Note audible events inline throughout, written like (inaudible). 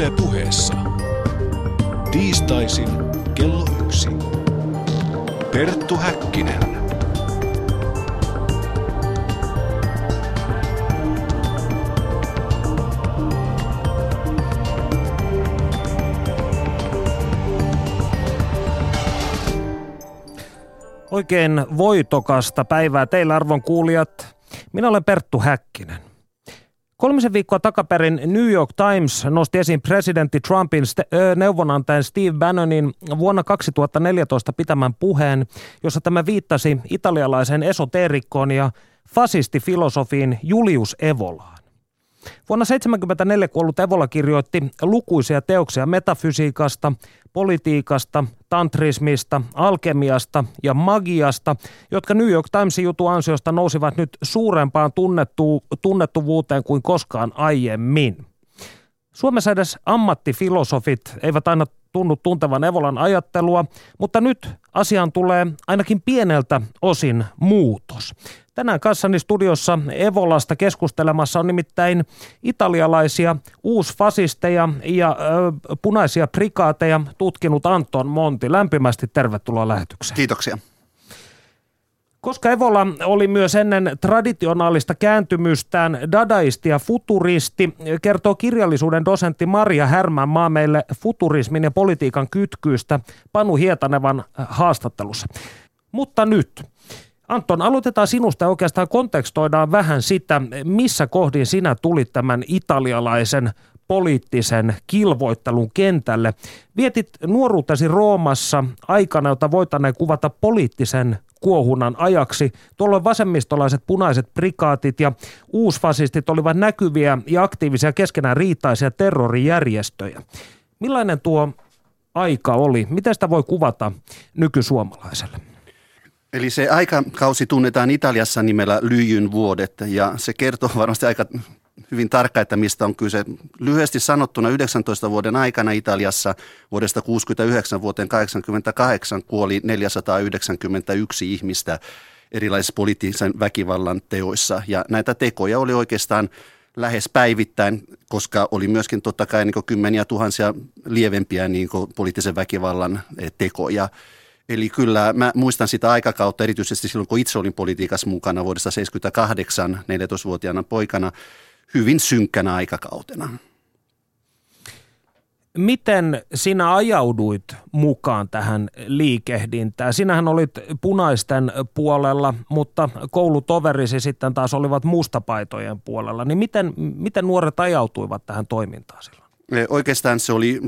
Yle puheessa. Tiistaisin kello yksi. Perttu Häkkinen. Oikein voitokasta päivää teillä arvon kuulijat. Minä olen Perttu Häkkinen. Kolmisen viikkoa takaperin New York Times nosti esiin presidentti Trumpin neuvonantajan Steve Bannonin vuonna 2014 pitämän puheen, jossa tämä viittasi italialaisen esoterikkoon ja fasistifilosofiin Julius Evolaan. Vuonna 1974 kuollut Evola kirjoitti lukuisia teoksia metafysiikasta, politiikasta, tantrismista, alkemiasta ja magiasta, jotka New York Timesin jutun ansiosta nousivat nyt suurempaan tunnettu, tunnettuvuuteen kuin koskaan aiemmin. Suomessa edes ammattifilosofit eivät aina tunnu tuntevan Evolan ajattelua, mutta nyt asiaan tulee ainakin pieneltä osin muutos. Tänään kanssani studiossa Evolasta keskustelemassa on nimittäin italialaisia uusfasisteja ja ö, punaisia prikaateja tutkinut Anton Monti. Lämpimästi tervetuloa lähetykseen. Kiitoksia. Koska Evola oli myös ennen traditionaalista kääntymystään dadaisti ja futuristi, kertoo kirjallisuuden dosentti Maria Härmänmaa meille futurismin ja politiikan kytkyystä Panu Hietanevan haastattelussa. Mutta nyt, Anton, aloitetaan sinusta oikeastaan kontekstoidaan vähän sitä, missä kohdin sinä tulit tämän italialaisen poliittisen kilvoittelun kentälle. Vietit nuoruutesi Roomassa aikana, jota voitaneen kuvata poliittisen kuohunnan ajaksi. Tuolloin vasemmistolaiset punaiset prikaatit ja uusfasistit olivat näkyviä ja aktiivisia keskenään riitaisia terrorijärjestöjä. Millainen tuo aika oli? Miten sitä voi kuvata nykysuomalaiselle? Eli se aikakausi tunnetaan Italiassa nimellä Lyijyn vuodet ja se kertoo varmasti aika hyvin tarkka, että mistä on kyse. Lyhyesti sanottuna 19 vuoden aikana Italiassa vuodesta 69 vuoteen 88 kuoli 491 ihmistä erilaisissa poliittisen väkivallan teoissa. Ja näitä tekoja oli oikeastaan lähes päivittäin, koska oli myöskin totta kai niin kymmeniä tuhansia lievempiä niin poliittisen väkivallan tekoja. Eli kyllä mä muistan sitä aikakautta erityisesti silloin, kun itse olin politiikassa mukana vuodesta 78 14-vuotiaana poikana hyvin synkkänä aikakautena. Miten sinä ajauduit mukaan tähän liikehdintään? Sinähän olit punaisten puolella, mutta koulutoverisi sitten taas olivat mustapaitojen puolella. Niin miten, miten nuoret ajautuivat tähän toimintaan silloin? Oikeastaan se oli,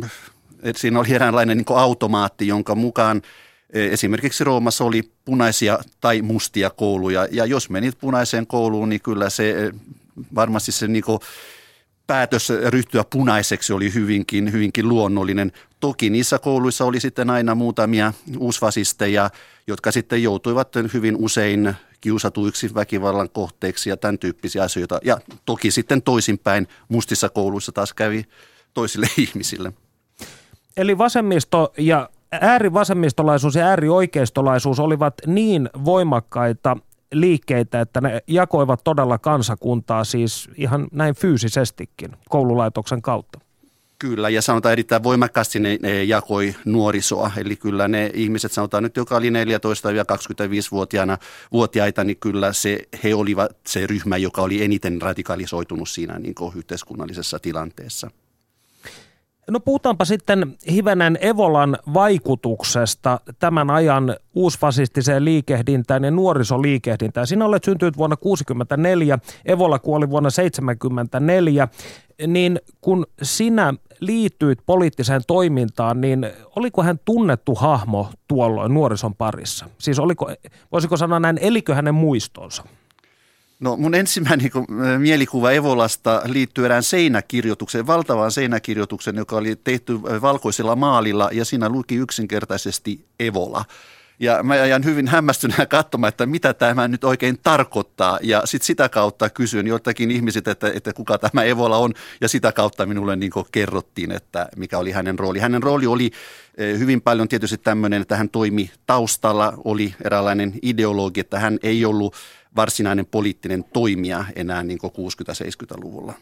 siinä oli eräänlainen niin automaatti, jonka mukaan Esimerkiksi Roomassa oli punaisia tai mustia kouluja ja jos menit punaiseen kouluun, niin kyllä se varmasti se niin päätös ryhtyä punaiseksi oli hyvinkin, hyvinkin luonnollinen. Toki niissä kouluissa oli sitten aina muutamia uusfasisteja, jotka sitten joutuivat hyvin usein kiusatuiksi väkivallan kohteeksi ja tämän tyyppisiä asioita. Ja toki sitten toisinpäin mustissa kouluissa taas kävi toisille (laughs) ihmisille. Eli vasemmisto ja äärivasemmistolaisuus ja äärioikeistolaisuus olivat niin voimakkaita liikkeitä, että ne jakoivat todella kansakuntaa siis ihan näin fyysisestikin koululaitoksen kautta. Kyllä, ja sanotaan erittäin voimakkaasti ne, ne jakoi nuorisoa. Eli kyllä ne ihmiset, sanotaan nyt, joka oli 14-25-vuotiaana vuotiaita, niin kyllä se, he olivat se ryhmä, joka oli eniten radikalisoitunut siinä niin yhteiskunnallisessa tilanteessa. No puhutaanpa sitten hivenen Evolan vaikutuksesta tämän ajan uusfasistiseen liikehdintään ja nuorisoliikehdintään. Sinä olet syntynyt vuonna 1964, Evola kuoli vuonna 1974, niin kun sinä liittyit poliittiseen toimintaan, niin oliko hän tunnettu hahmo tuolloin nuorison parissa? Siis oliko, voisiko sanoa näin, elikö hänen muistonsa? No mun ensimmäinen niin mielikuva Evolasta liittyy erään seinäkirjoitukseen, valtavaan seinäkirjoitukseen, joka oli tehty valkoisella maalilla ja siinä luki yksinkertaisesti Evola. Ja mä jäin hyvin hämmästyneenä katsomaan, että mitä tämä nyt oikein tarkoittaa. Ja sitten sitä kautta kysyin joitakin ihmisiltä, että, että kuka tämä Evola on. Ja sitä kautta minulle niin kerrottiin, että mikä oli hänen rooli. Hänen rooli oli hyvin paljon tietysti tämmöinen, että hän toimi taustalla, oli eräänlainen ideologi, että hän ei ollut – varsinainen poliittinen toimija enää niin 60-70-luvulla.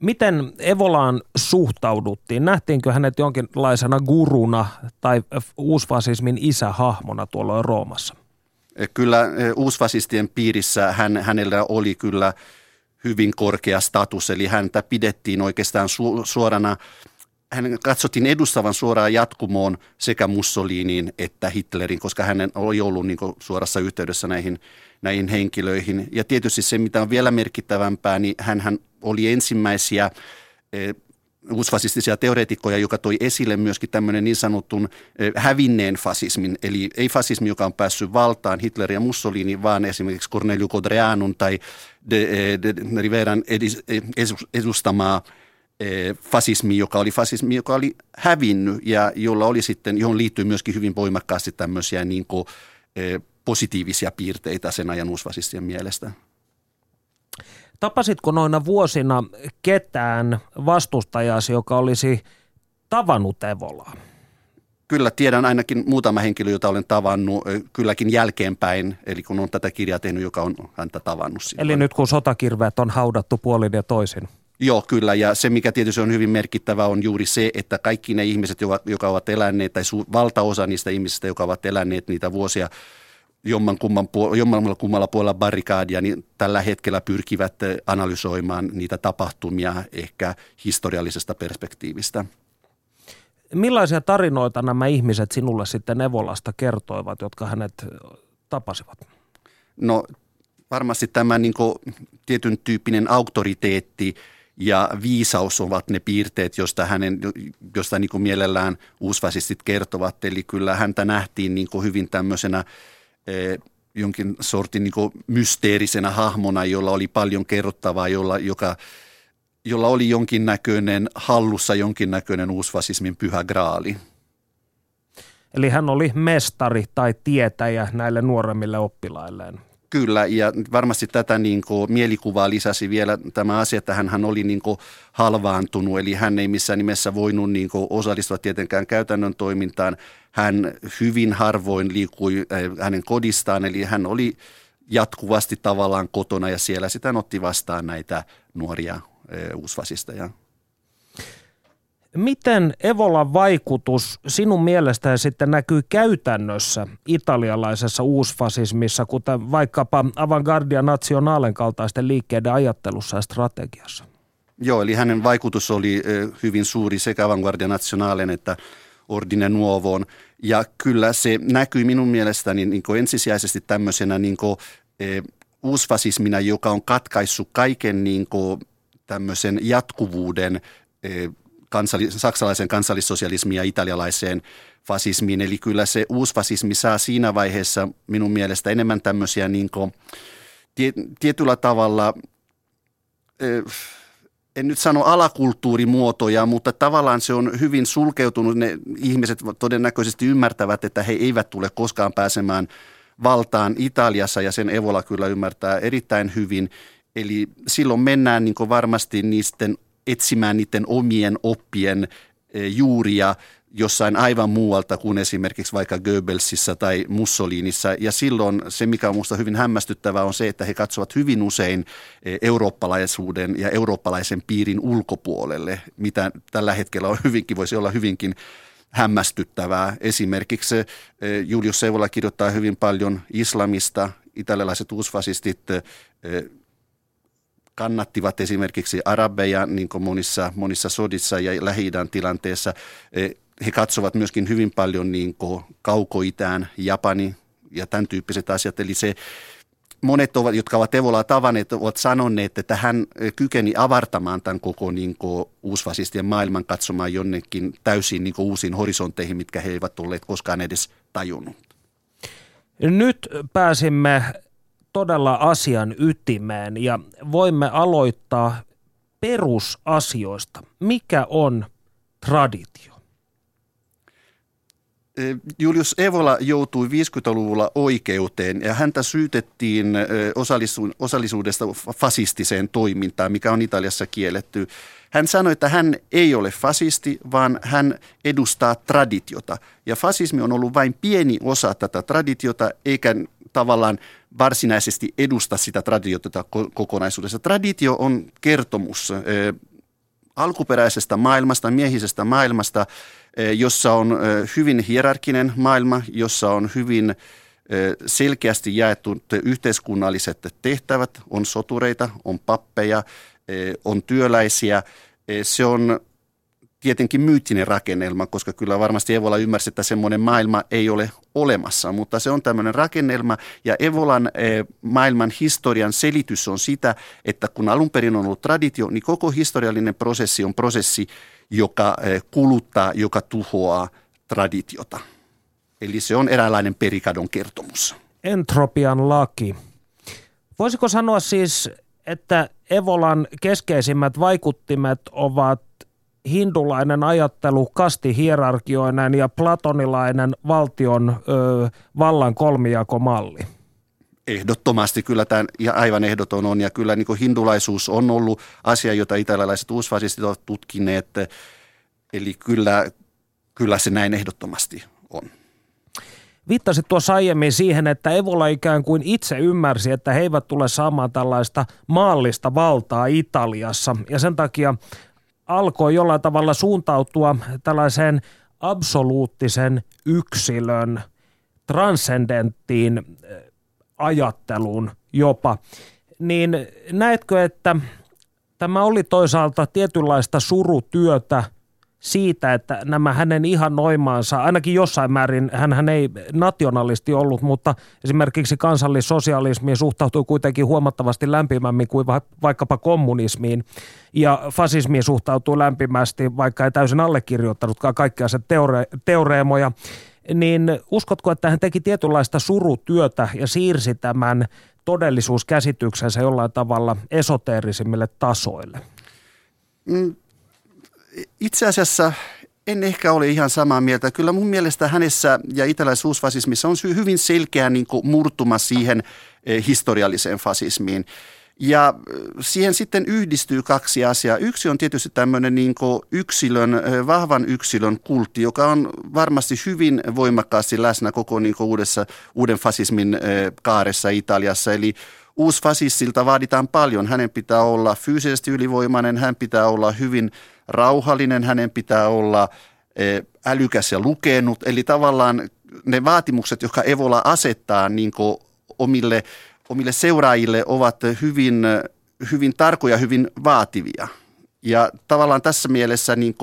Miten Evolaan suhtauduttiin? Nähtiinkö hänet jonkinlaisena guruna tai uusfasismin isähahmona tuolloin Roomassa? Kyllä uusfasistien piirissä hän, hänellä oli kyllä hyvin korkea status, eli häntä pidettiin oikeastaan su, suorana hänen katsottiin edustavan suoraan jatkumoon sekä Mussoliniin että Hitlerin, koska hän oli ollut niin suorassa yhteydessä näihin, näihin henkilöihin. Ja tietysti se, mitä on vielä merkittävämpää, niin hän oli ensimmäisiä e, uusfasistisia teoreetikkoja, joka toi esille myöskin tämmöinen niin sanotun e, hävinneen fasismin, eli ei fasismi, joka on päässyt valtaan Hitler ja Mussolini, vaan esimerkiksi Cornelio Codreanun tai de, de, de Riveran edustamaa Eh, fasismi, joka oli fasismi, joka oli hävinnyt ja jolla oli sitten, johon liittyy myöskin hyvin voimakkaasti tämmöisiä niin kuin, eh, positiivisia piirteitä sen ajan uusfasistien mielestä. Tapasitko noina vuosina ketään vastustajasi, joka olisi tavannut Evolaa? Kyllä tiedän ainakin muutama henkilö, jota olen tavannut eh, kylläkin jälkeenpäin, eli kun on tätä kirjaa tehnyt, joka on häntä tavannut. Silloin. Eli nyt kun sotakirveet on haudattu puolin ja toisin. Joo, kyllä. Ja se, mikä tietysti on hyvin merkittävä, on juuri se, että kaikki ne ihmiset, jotka ovat eläneet, tai su- valtaosa niistä ihmisistä, jotka ovat eläneet niitä vuosia jomman kumman kummalla puolella barrikaadia, niin tällä hetkellä pyrkivät eh, analysoimaan niitä tapahtumia ehkä historiallisesta perspektiivistä. Millaisia tarinoita nämä ihmiset sinulle sitten Evolasta kertoivat, jotka hänet tapasivat? No varmasti tämä niin tietyn tyyppinen auktoriteetti – ja viisaus ovat ne piirteet, josta, hänen, josta niin kuin mielellään uusfasistit kertovat. Eli kyllä häntä nähtiin niin kuin hyvin tämmöisenä eh, jonkin sortin niin kuin mysteerisenä hahmona, jolla oli paljon kerrottavaa, jolla, joka, jolla oli jonkinnäköinen hallussa jonkinnäköinen uusfasismin pyhä graali. Eli hän oli mestari tai tietäjä näille nuoremmille oppilailleen. Kyllä, ja varmasti tätä niin kuin, mielikuvaa lisäsi vielä tämä asia, että hän oli niin kuin, halvaantunut, eli hän ei missään nimessä voinut niin kuin, osallistua tietenkään käytännön toimintaan. Hän hyvin harvoin liikkui äh, hänen kodistaan, eli hän oli jatkuvasti tavallaan kotona ja siellä sitä otti vastaan näitä nuoria äh, uusfasisteja. Miten Evolan vaikutus sinun mielestäsi sitten näkyy käytännössä italialaisessa uusfasismissa, kuten vaikkapa Avantgardia Nationalen kaltaisten liikkeiden ajattelussa ja strategiassa? Joo, eli hänen vaikutus oli hyvin suuri sekä Avantgardia Nationalen että Ordine Nuovoon. Ja kyllä se näkyy minun mielestäni niin ensisijaisesti tämmöisenä niin kuin, e, uusfasismina, joka on katkaissut kaiken niin kuin, tämmöisen jatkuvuuden e, kansalli- saksalaisen kansallissosialismiin ja italialaiseen fasismiin. Eli kyllä se uusfasismi saa siinä vaiheessa minun mielestä enemmän tämmöisiä niin kuin, tie, tietyllä tavalla, en nyt sano alakulttuurimuotoja, mutta tavallaan se on hyvin sulkeutunut. Ne ihmiset todennäköisesti ymmärtävät, että he eivät tule koskaan pääsemään valtaan Italiassa ja sen Evola kyllä ymmärtää erittäin hyvin. Eli silloin mennään niin varmasti niisten etsimään niiden omien oppien e, juuria jossain aivan muualta kuin esimerkiksi vaikka Goebbelsissa tai Mussolinissa. Ja silloin se, mikä on minusta hyvin hämmästyttävää, on se, että he katsovat hyvin usein e, eurooppalaisuuden ja eurooppalaisen piirin ulkopuolelle, mitä tällä hetkellä on (laughs) hyvinkin, voisi olla hyvinkin hämmästyttävää. Esimerkiksi e, Julius Seivola kirjoittaa hyvin paljon islamista, italialaiset uusfasistit kannattivat esimerkiksi arabeja niin kuin monissa, monissa sodissa ja lähi tilanteessa. E, he katsovat myöskin hyvin paljon niin kuin kaukoitään, Japani ja tämän tyyppiset asiat. Eli se, monet, ovat, jotka ovat Evolaa tavanneet, ovat sanoneet, että hän kykeni avartamaan tämän koko niin kuin, uusfasistien maailman katsomaan jonnekin täysin niin kuin, uusiin horisonteihin, mitkä he eivät olleet koskaan edes tajunnut. Nyt pääsimme todella asian ytimeen ja voimme aloittaa perusasioista. Mikä on traditio? Julius Evola joutui 50-luvulla oikeuteen ja häntä syytettiin osallisuudesta fasistiseen toimintaan, mikä on Italiassa kielletty. Hän sanoi, että hän ei ole fasisti, vaan hän edustaa traditiota. Ja fasismi on ollut vain pieni osa tätä traditiota, eikä tavallaan varsinaisesti edusta sitä traditiota kokonaisuudessa. Traditio on kertomus alkuperäisestä maailmasta, miehisestä maailmasta, jossa on hyvin hierarkinen maailma, jossa on hyvin selkeästi jaettu yhteiskunnalliset tehtävät, on sotureita, on pappeja, on työläisiä. Se on tietenkin myyttinen rakennelma, koska kyllä varmasti Evola ymmärsi, että semmoinen maailma ei ole olemassa, mutta se on tämmöinen rakennelma ja Evolan maailman historian selitys on sitä, että kun alun perin on ollut traditio, niin koko historiallinen prosessi on prosessi, joka kuluttaa, joka tuhoaa traditiota. Eli se on eräänlainen perikadon kertomus. Entropian laki. Voisiko sanoa siis, että Evolan keskeisimmät vaikuttimet ovat hindulainen ajattelu kastihierarkioinen ja platonilainen valtion ö, vallan kolmijakomalli? Ehdottomasti kyllä tämä ja aivan ehdoton on ja kyllä niin hindulaisuus on ollut asia, jota italialaiset uusfasistit ovat tutkineet. Eli kyllä, kyllä se näin ehdottomasti on. Viittasit tuossa aiemmin siihen, että Evola ikään kuin itse ymmärsi, että he eivät tule saamaan tällaista maallista valtaa Italiassa. Ja sen takia alkoi jollain tavalla suuntautua tällaiseen absoluuttisen yksilön transcendenttiin eh, ajatteluun jopa. Niin näetkö, että tämä oli toisaalta tietynlaista surutyötä – siitä, että nämä hänen ihan noimaansa, ainakin jossain määrin, hän ei nationalisti ollut, mutta esimerkiksi kansallissosialismiin suhtautui kuitenkin huomattavasti lämpimämmin kuin vaikkapa kommunismiin. Ja fasismiin suhtautuu lämpimästi, vaikka ei täysin allekirjoittanutkaan kaikkia se teore- teoreemoja. Niin uskotko, että hän teki tietynlaista surutyötä ja siirsi tämän todellisuuskäsityksensä jollain tavalla esoteerisimmille tasoille? Mm itse asiassa en ehkä ole ihan samaa mieltä. Kyllä mun mielestä hänessä ja italaisuusfasismissa on hyvin selkeä niin kuin murtuma siihen eh, historialliseen fasismiin. Ja eh, siihen sitten yhdistyy kaksi asiaa. Yksi on tietysti tämmöinen niin yksilön, eh, vahvan yksilön kultti, joka on varmasti hyvin voimakkaasti läsnä koko niin uudessa, uuden fasismin kaaressa Italiassa. Eli uusfasistilta vaaditaan paljon. Hänen pitää olla fyysisesti ylivoimainen, hän pitää olla hyvin rauhallinen, hänen pitää olla e, älykäs ja lukenut. Eli tavallaan ne vaatimukset, jotka Evola asettaa niin omille, omille seuraajille, ovat hyvin, hyvin tarkoja, hyvin vaativia. Ja tavallaan tässä mielessä niin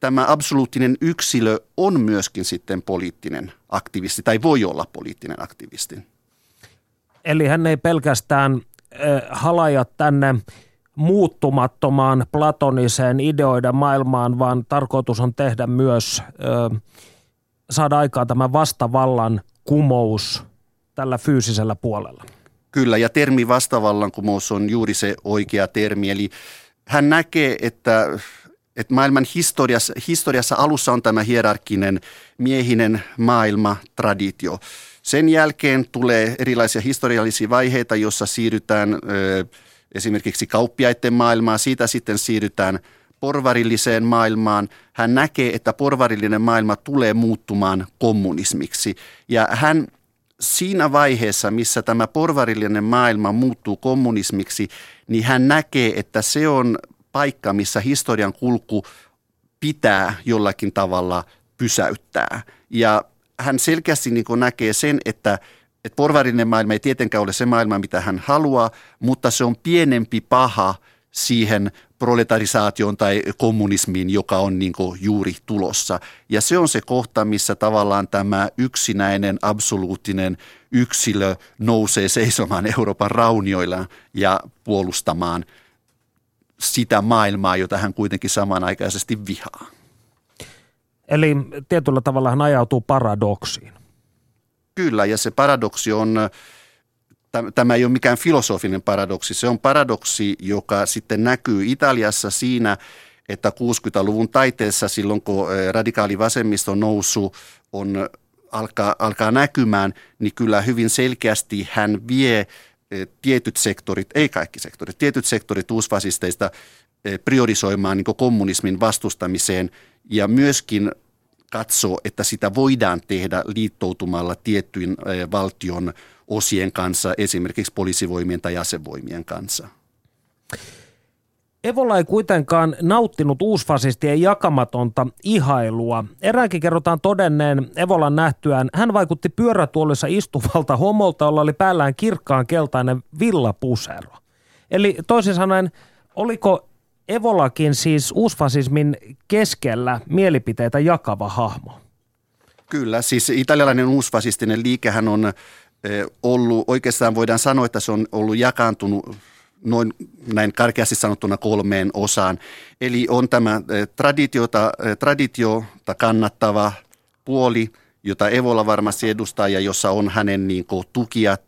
tämä absoluuttinen yksilö on myöskin sitten poliittinen aktivisti tai voi olla poliittinen aktivisti. Eli hän ei pelkästään äh, halaja tänne muuttumattomaan platoniseen ideoida maailmaan, vaan tarkoitus on tehdä myös, ö, saada aikaan tämä vastavallan kumous tällä fyysisellä puolella. Kyllä, ja termi vastavallankumous on juuri se oikea termi. Eli hän näkee, että, että maailman historiassa, historiassa alussa on tämä hierarkkinen miehinen maailma, traditio. Sen jälkeen tulee erilaisia historiallisia vaiheita, jossa siirrytään ö, esimerkiksi kauppiaiden maailmaan, siitä sitten siirrytään porvarilliseen maailmaan. Hän näkee, että porvarillinen maailma tulee muuttumaan kommunismiksi ja hän siinä vaiheessa, missä tämä porvarillinen maailma muuttuu kommunismiksi, niin hän näkee, että se on paikka, missä historian kulku pitää jollakin tavalla pysäyttää. Ja hän selkeästi niin näkee sen, että että porvarinen maailma ei tietenkään ole se maailma, mitä hän haluaa, mutta se on pienempi paha siihen proletarisaation tai kommunismiin, joka on niin juuri tulossa. Ja se on se kohta, missä tavallaan tämä yksinäinen, absoluuttinen yksilö nousee seisomaan Euroopan raunioilla ja puolustamaan sitä maailmaa, jota hän kuitenkin samanaikaisesti vihaa. Eli tietyllä tavalla hän ajautuu paradoksiin. Kyllä, ja se paradoksi on, tämä ei ole mikään filosofinen paradoksi, se on paradoksi, joka sitten näkyy Italiassa siinä, että 60-luvun taiteessa silloin, kun radikaali vasemmisto nousu on, alkaa, alkaa näkymään, niin kyllä hyvin selkeästi hän vie tietyt sektorit, ei kaikki sektorit, tietyt sektorit uusfasisteista priorisoimaan niin kommunismin vastustamiseen. Ja myöskin katsoo, että sitä voidaan tehdä liittoutumalla tiettyyn valtion osien kanssa, esimerkiksi poliisivoimien tai asevoimien kanssa. Evola ei kuitenkaan nauttinut uusfasistien jakamatonta ihailua. Eräänkin kerrotaan todenneen Evolan nähtyään, hän vaikutti pyörätuolissa istuvalta homolta, jolla oli päällään kirkkaan keltainen villapusero. Eli toisin sanoen, oliko Evolakin siis uusfasismin keskellä mielipiteitä jakava hahmo? Kyllä, siis italialainen uusfasistinen liikehän on ollut, oikeastaan voidaan sanoa, että se on ollut jakaantunut noin näin karkeasti sanottuna kolmeen osaan. Eli on tämä traditiota, traditiota kannattava puoli, jota Evola varmasti edustaa ja jossa on hänen niin kuin, tukijat,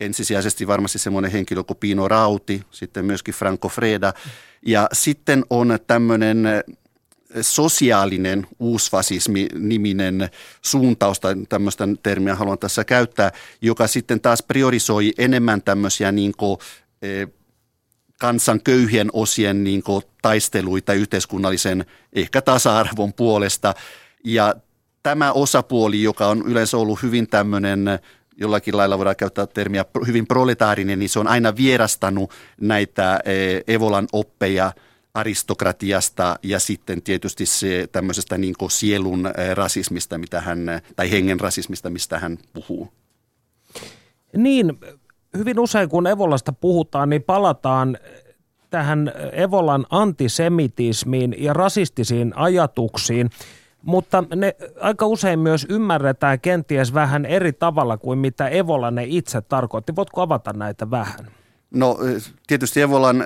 ensisijaisesti varmasti semmoinen henkilö kuin Pino Rauti, sitten myöskin Franco Freda. Ja sitten on tämmöinen sosiaalinen uusfasismi-niminen suuntaus, tai tämmöistä termiä haluan tässä käyttää, joka sitten taas priorisoi enemmän tämmöisiä niin kuin, e, kansan köyhien osien niin kuin, taisteluita yhteiskunnallisen ehkä tasa-arvon puolesta. Ja tämä osapuoli, joka on yleensä ollut hyvin tämmöinen jollakin lailla voidaan käyttää termiä hyvin proletaarinen, niin se on aina vierastanut näitä e, Evolan oppeja – aristokratiasta ja sitten tietysti se tämmöisestä niin sielun rasismista, mitä hän, tai hengen rasismista, mistä hän puhuu. Niin, hyvin usein kun Evolasta puhutaan, niin palataan tähän Evolan antisemitismiin ja rasistisiin ajatuksiin, mutta ne aika usein myös ymmärretään kenties vähän eri tavalla kuin mitä Evola ne itse tarkoitti. Voitko avata näitä vähän? No tietysti Evolan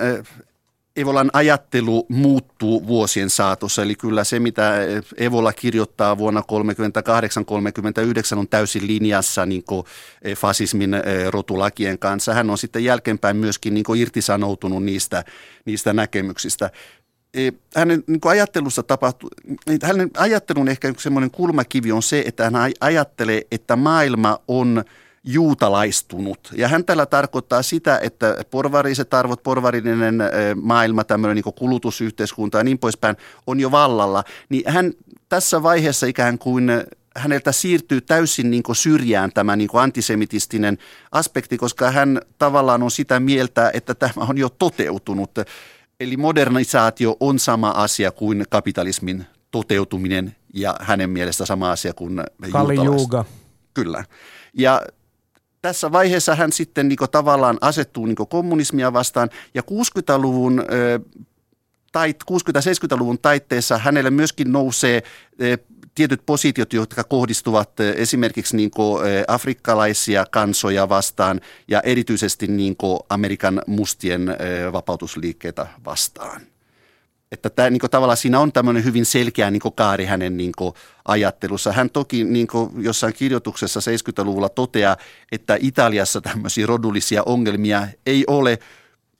Evolan ajattelu muuttuu vuosien saatossa, eli kyllä se, mitä Evola kirjoittaa vuonna 1938-1939 on täysin linjassa niin eh, fasismin eh, rotulakien kanssa. Hän on sitten jälkeenpäin myöskin niin irtisanoutunut niistä, niistä näkemyksistä. Hänen niin ajattelussa tapahtuu, hänen ajattelun ehkä semmoinen kulmakivi on se, että hän ajattelee, että maailma on – juutalaistunut. Ja hän tällä tarkoittaa sitä, että porvariset arvot, porvarinen maailma, tämmöinen niin kulutusyhteiskunta ja niin poispäin on jo vallalla. Niin hän tässä vaiheessa ikään kuin häneltä siirtyy täysin niin syrjään tämä niin antisemitistinen aspekti, koska hän tavallaan on sitä mieltä, että tämä on jo toteutunut. Eli modernisaatio on sama asia kuin kapitalismin toteutuminen ja hänen mielestä sama asia kuin Kali Kyllä. Ja tässä vaiheessa hän sitten niin tavallaan asettuu niin kommunismia vastaan ja 60-luvun tai 60-70-luvun taitteessa hänelle myöskin nousee tietyt positiot, jotka kohdistuvat esimerkiksi niin afrikkalaisia kansoja vastaan ja erityisesti niin Amerikan mustien vapautusliikkeitä vastaan. Että tämä, niin kuin, tavallaan siinä on tämmöinen hyvin selkeä niin kuin, kaari hänen niin kuin, ajattelussa. Hän toki niin kuin, jossain kirjoituksessa 70-luvulla toteaa, että Italiassa tämmöisiä rodullisia ongelmia ei ole.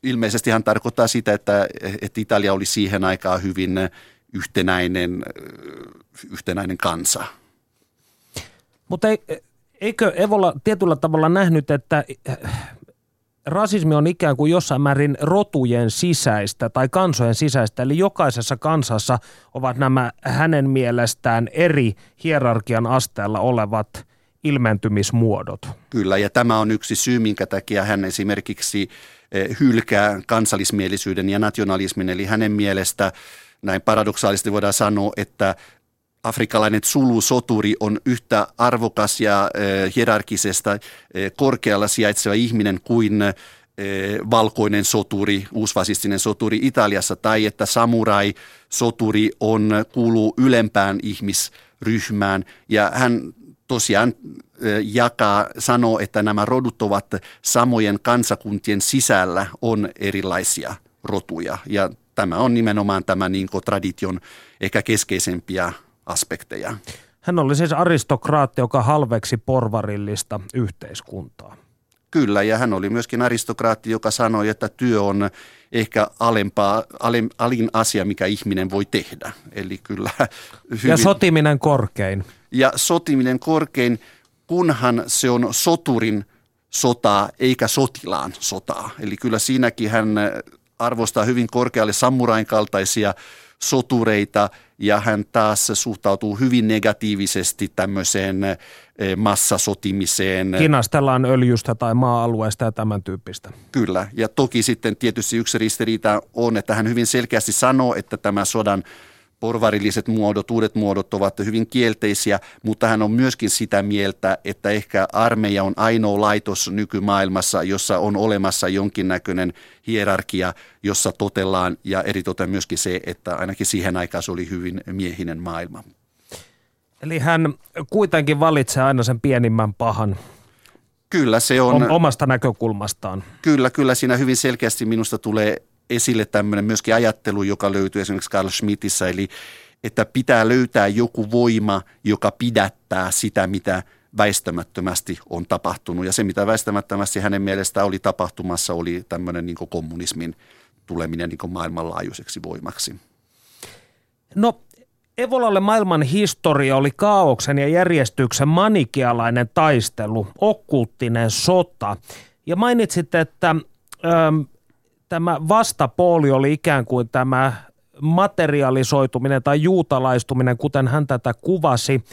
Ilmeisesti hän tarkoittaa sitä, että, että Italia oli siihen aikaan hyvin yhtenäinen, yhtenäinen kansa. Mutta eikö Evola tietyllä tavalla nähnyt, että rasismi on ikään kuin jossain määrin rotujen sisäistä tai kansojen sisäistä, eli jokaisessa kansassa ovat nämä hänen mielestään eri hierarkian asteella olevat ilmentymismuodot. Kyllä, ja tämä on yksi syy, minkä takia hän esimerkiksi eh, hylkää kansallismielisyyden ja nationalismin, eli hänen mielestä näin paradoksaalisesti voidaan sanoa, että afrikkalainen Zulu-soturi on yhtä arvokas ja äh, hierarkisesta äh, korkealla sijaitseva ihminen kuin äh, valkoinen soturi, uusfasistinen soturi Italiassa, tai että samurai-soturi on, kuuluu ylempään ihmisryhmään. Ja hän tosiaan jakaa, sanoo, että nämä rodut ovat samojen kansakuntien sisällä on erilaisia rotuja. Ja tämä on nimenomaan tämä niin tradition ehkä keskeisempiä aspekteja. Hän oli siis aristokraatti, joka halveksi porvarillista yhteiskuntaa. Kyllä, ja hän oli myöskin aristokraatti, joka sanoi, että työ on ehkä alempaa, alem, alin asia, mikä ihminen voi tehdä. Eli kyllä (laughs) hyvin, ja sotiminen korkein. Ja sotiminen korkein, kunhan se on soturin sotaa eikä sotilaan sotaa. Eli kyllä siinäkin hän arvostaa hyvin korkealle sammurain kaltaisia sotureita ja hän taas suhtautuu hyvin negatiivisesti tämmöiseen massasotimiseen. Kinastellaan öljystä tai maa-alueesta ja tämän tyyppistä. Kyllä, ja toki sitten tietysti yksi ristiriita on, että hän hyvin selkeästi sanoo, että tämä sodan porvarilliset muodot, uudet muodot ovat hyvin kielteisiä, mutta hän on myöskin sitä mieltä, että ehkä armeija on ainoa laitos nykymaailmassa, jossa on olemassa jonkinnäköinen hierarkia, jossa totellaan ja eritoten myöskin se, että ainakin siihen aikaan se oli hyvin miehinen maailma. Eli hän kuitenkin valitsee aina sen pienimmän pahan. Kyllä se on. Omasta näkökulmastaan. Kyllä, kyllä siinä hyvin selkeästi minusta tulee esille tämmöinen myöskin ajattelu, joka löytyy esimerkiksi Carl Schmittissä, eli että pitää löytää joku voima, joka pidättää sitä, mitä väistämättömästi on tapahtunut. Ja se, mitä väistämättömästi hänen mielestään oli tapahtumassa, oli tämmöinen niin kommunismin tuleminen niin maailmanlaajuiseksi voimaksi. No Evolalle maailman historia oli kaauksen ja järjestyksen manikialainen taistelu, okkulttinen sota. Ja mainitsit, että ö, tämä vastapooli oli ikään kuin tämä materialisoituminen tai juutalaistuminen, kuten hän tätä kuvasi,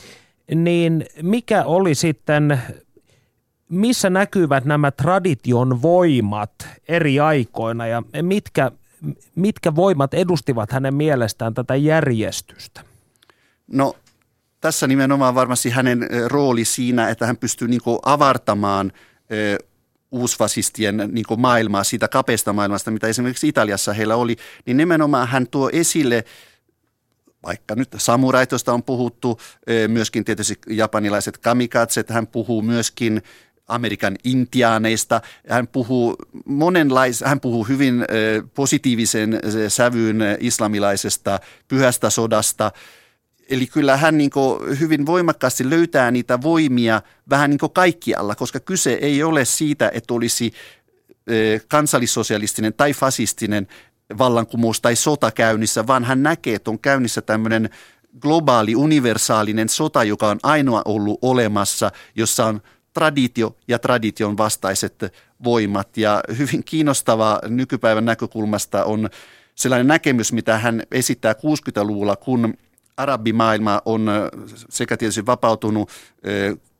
niin mikä oli sitten, missä näkyvät nämä tradition voimat eri aikoina ja mitkä, mitkä voimat edustivat hänen mielestään tätä järjestystä? No tässä nimenomaan varmasti hänen rooli siinä, että hän pystyy niin avartamaan uusfasistien niin maailmaa, siitä kapeasta maailmasta, mitä esimerkiksi Italiassa heillä oli, niin nimenomaan hän tuo esille vaikka nyt samuraitosta on puhuttu, myöskin tietysti japanilaiset kamikatset, hän puhuu myöskin Amerikan intiaaneista. Hän puhuu, monenlais, hän puhuu hyvin positiivisen sävyyn islamilaisesta pyhästä sodasta – Eli kyllä hän niin hyvin voimakkaasti löytää niitä voimia vähän niin kaikkialla, koska kyse ei ole siitä, että olisi kansallissosialistinen tai fasistinen vallankumous tai sota käynnissä, vaan hän näkee, että on käynnissä tämmöinen globaali, universaalinen sota, joka on ainoa ollut olemassa, jossa on traditio ja tradition vastaiset voimat. Ja hyvin kiinnostavaa nykypäivän näkökulmasta on sellainen näkemys, mitä hän esittää 60-luvulla, kun arabimaailma on sekä tietysti vapautunut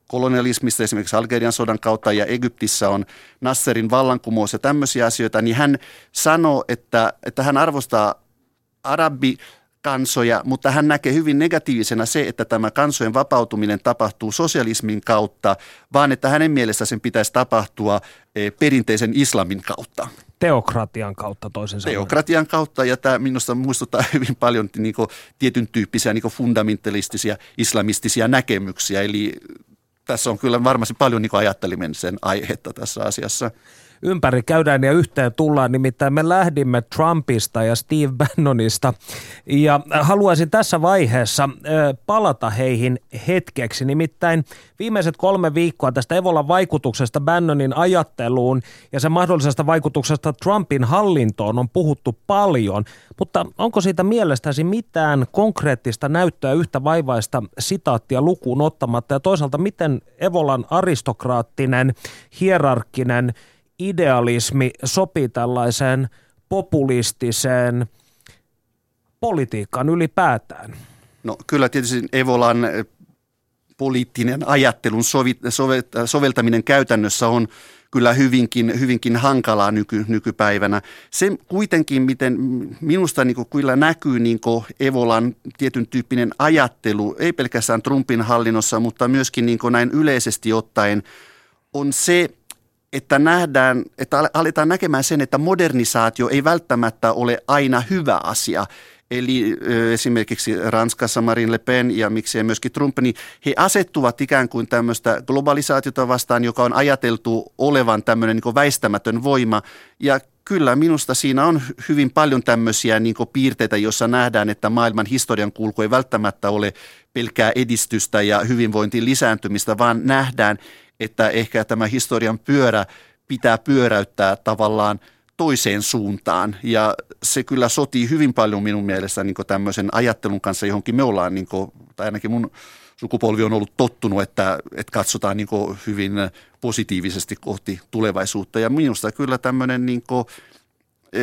kolonialismista esimerkiksi Algerian sodan kautta ja Egyptissä on Nasserin vallankumous ja tämmöisiä asioita, niin hän sanoo, että, että hän arvostaa arabi kansoja, mutta hän näkee hyvin negatiivisena se, että tämä kansojen vapautuminen tapahtuu sosialismin kautta, vaan että hänen mielestä sen pitäisi tapahtua perinteisen islamin kautta teokratian kautta toisin sanoen. Teokratian kautta ja tämä minusta muistuttaa (laughs) hyvin paljon niin kuin, tietyn tyyppisiä niin fundamentalistisia islamistisia näkemyksiä. Eli tässä on kyllä varmasti paljon niin ajattelimisen aihetta tässä asiassa ympäri käydään ja yhteen tullaan. Nimittäin me lähdimme Trumpista ja Steve Bannonista ja haluaisin tässä vaiheessa palata heihin hetkeksi. Nimittäin viimeiset kolme viikkoa tästä Evolan vaikutuksesta Bannonin ajatteluun ja sen mahdollisesta vaikutuksesta Trumpin hallintoon on puhuttu paljon, mutta onko siitä mielestäsi mitään konkreettista näyttöä yhtä vaivaista sitaattia lukuun ottamatta ja toisaalta miten Evolan aristokraattinen, hierarkkinen idealismi sopii tällaiseen populistiseen politiikkaan ylipäätään? No kyllä tietysti Evolan eh, poliittinen ajattelun sovi, sove, soveltaminen käytännössä on kyllä hyvinkin, hyvinkin hankalaa nyky, nykypäivänä. Se kuitenkin, miten minusta niin kyllä näkyy niin Evolan tietyn tyyppinen ajattelu, ei pelkästään Trumpin hallinnossa, mutta myöskin niin näin yleisesti ottaen, on se, että nähdään, että aletaan näkemään sen, että modernisaatio ei välttämättä ole aina hyvä asia. Eli esimerkiksi Ranskassa Marine Le Pen ja miksei myöskin Trump, niin he asettuvat ikään kuin tämmöistä globalisaatiota vastaan, joka on ajateltu olevan tämmöinen niin väistämätön voima. Ja kyllä minusta siinä on hyvin paljon tämmöisiä niin piirteitä, joissa nähdään, että maailman historian kulku ei välttämättä ole pelkää edistystä ja hyvinvointin lisääntymistä, vaan nähdään, että ehkä tämä historian pyörä pitää pyöräyttää tavallaan toiseen suuntaan. Ja se kyllä sotii hyvin paljon minun mielestä niin tämmöisen ajattelun kanssa, johonkin me ollaan, niin kuin, tai ainakin mun sukupolvi on ollut tottunut, että, että katsotaan niin hyvin positiivisesti kohti tulevaisuutta. Ja minusta kyllä tämmöinen niin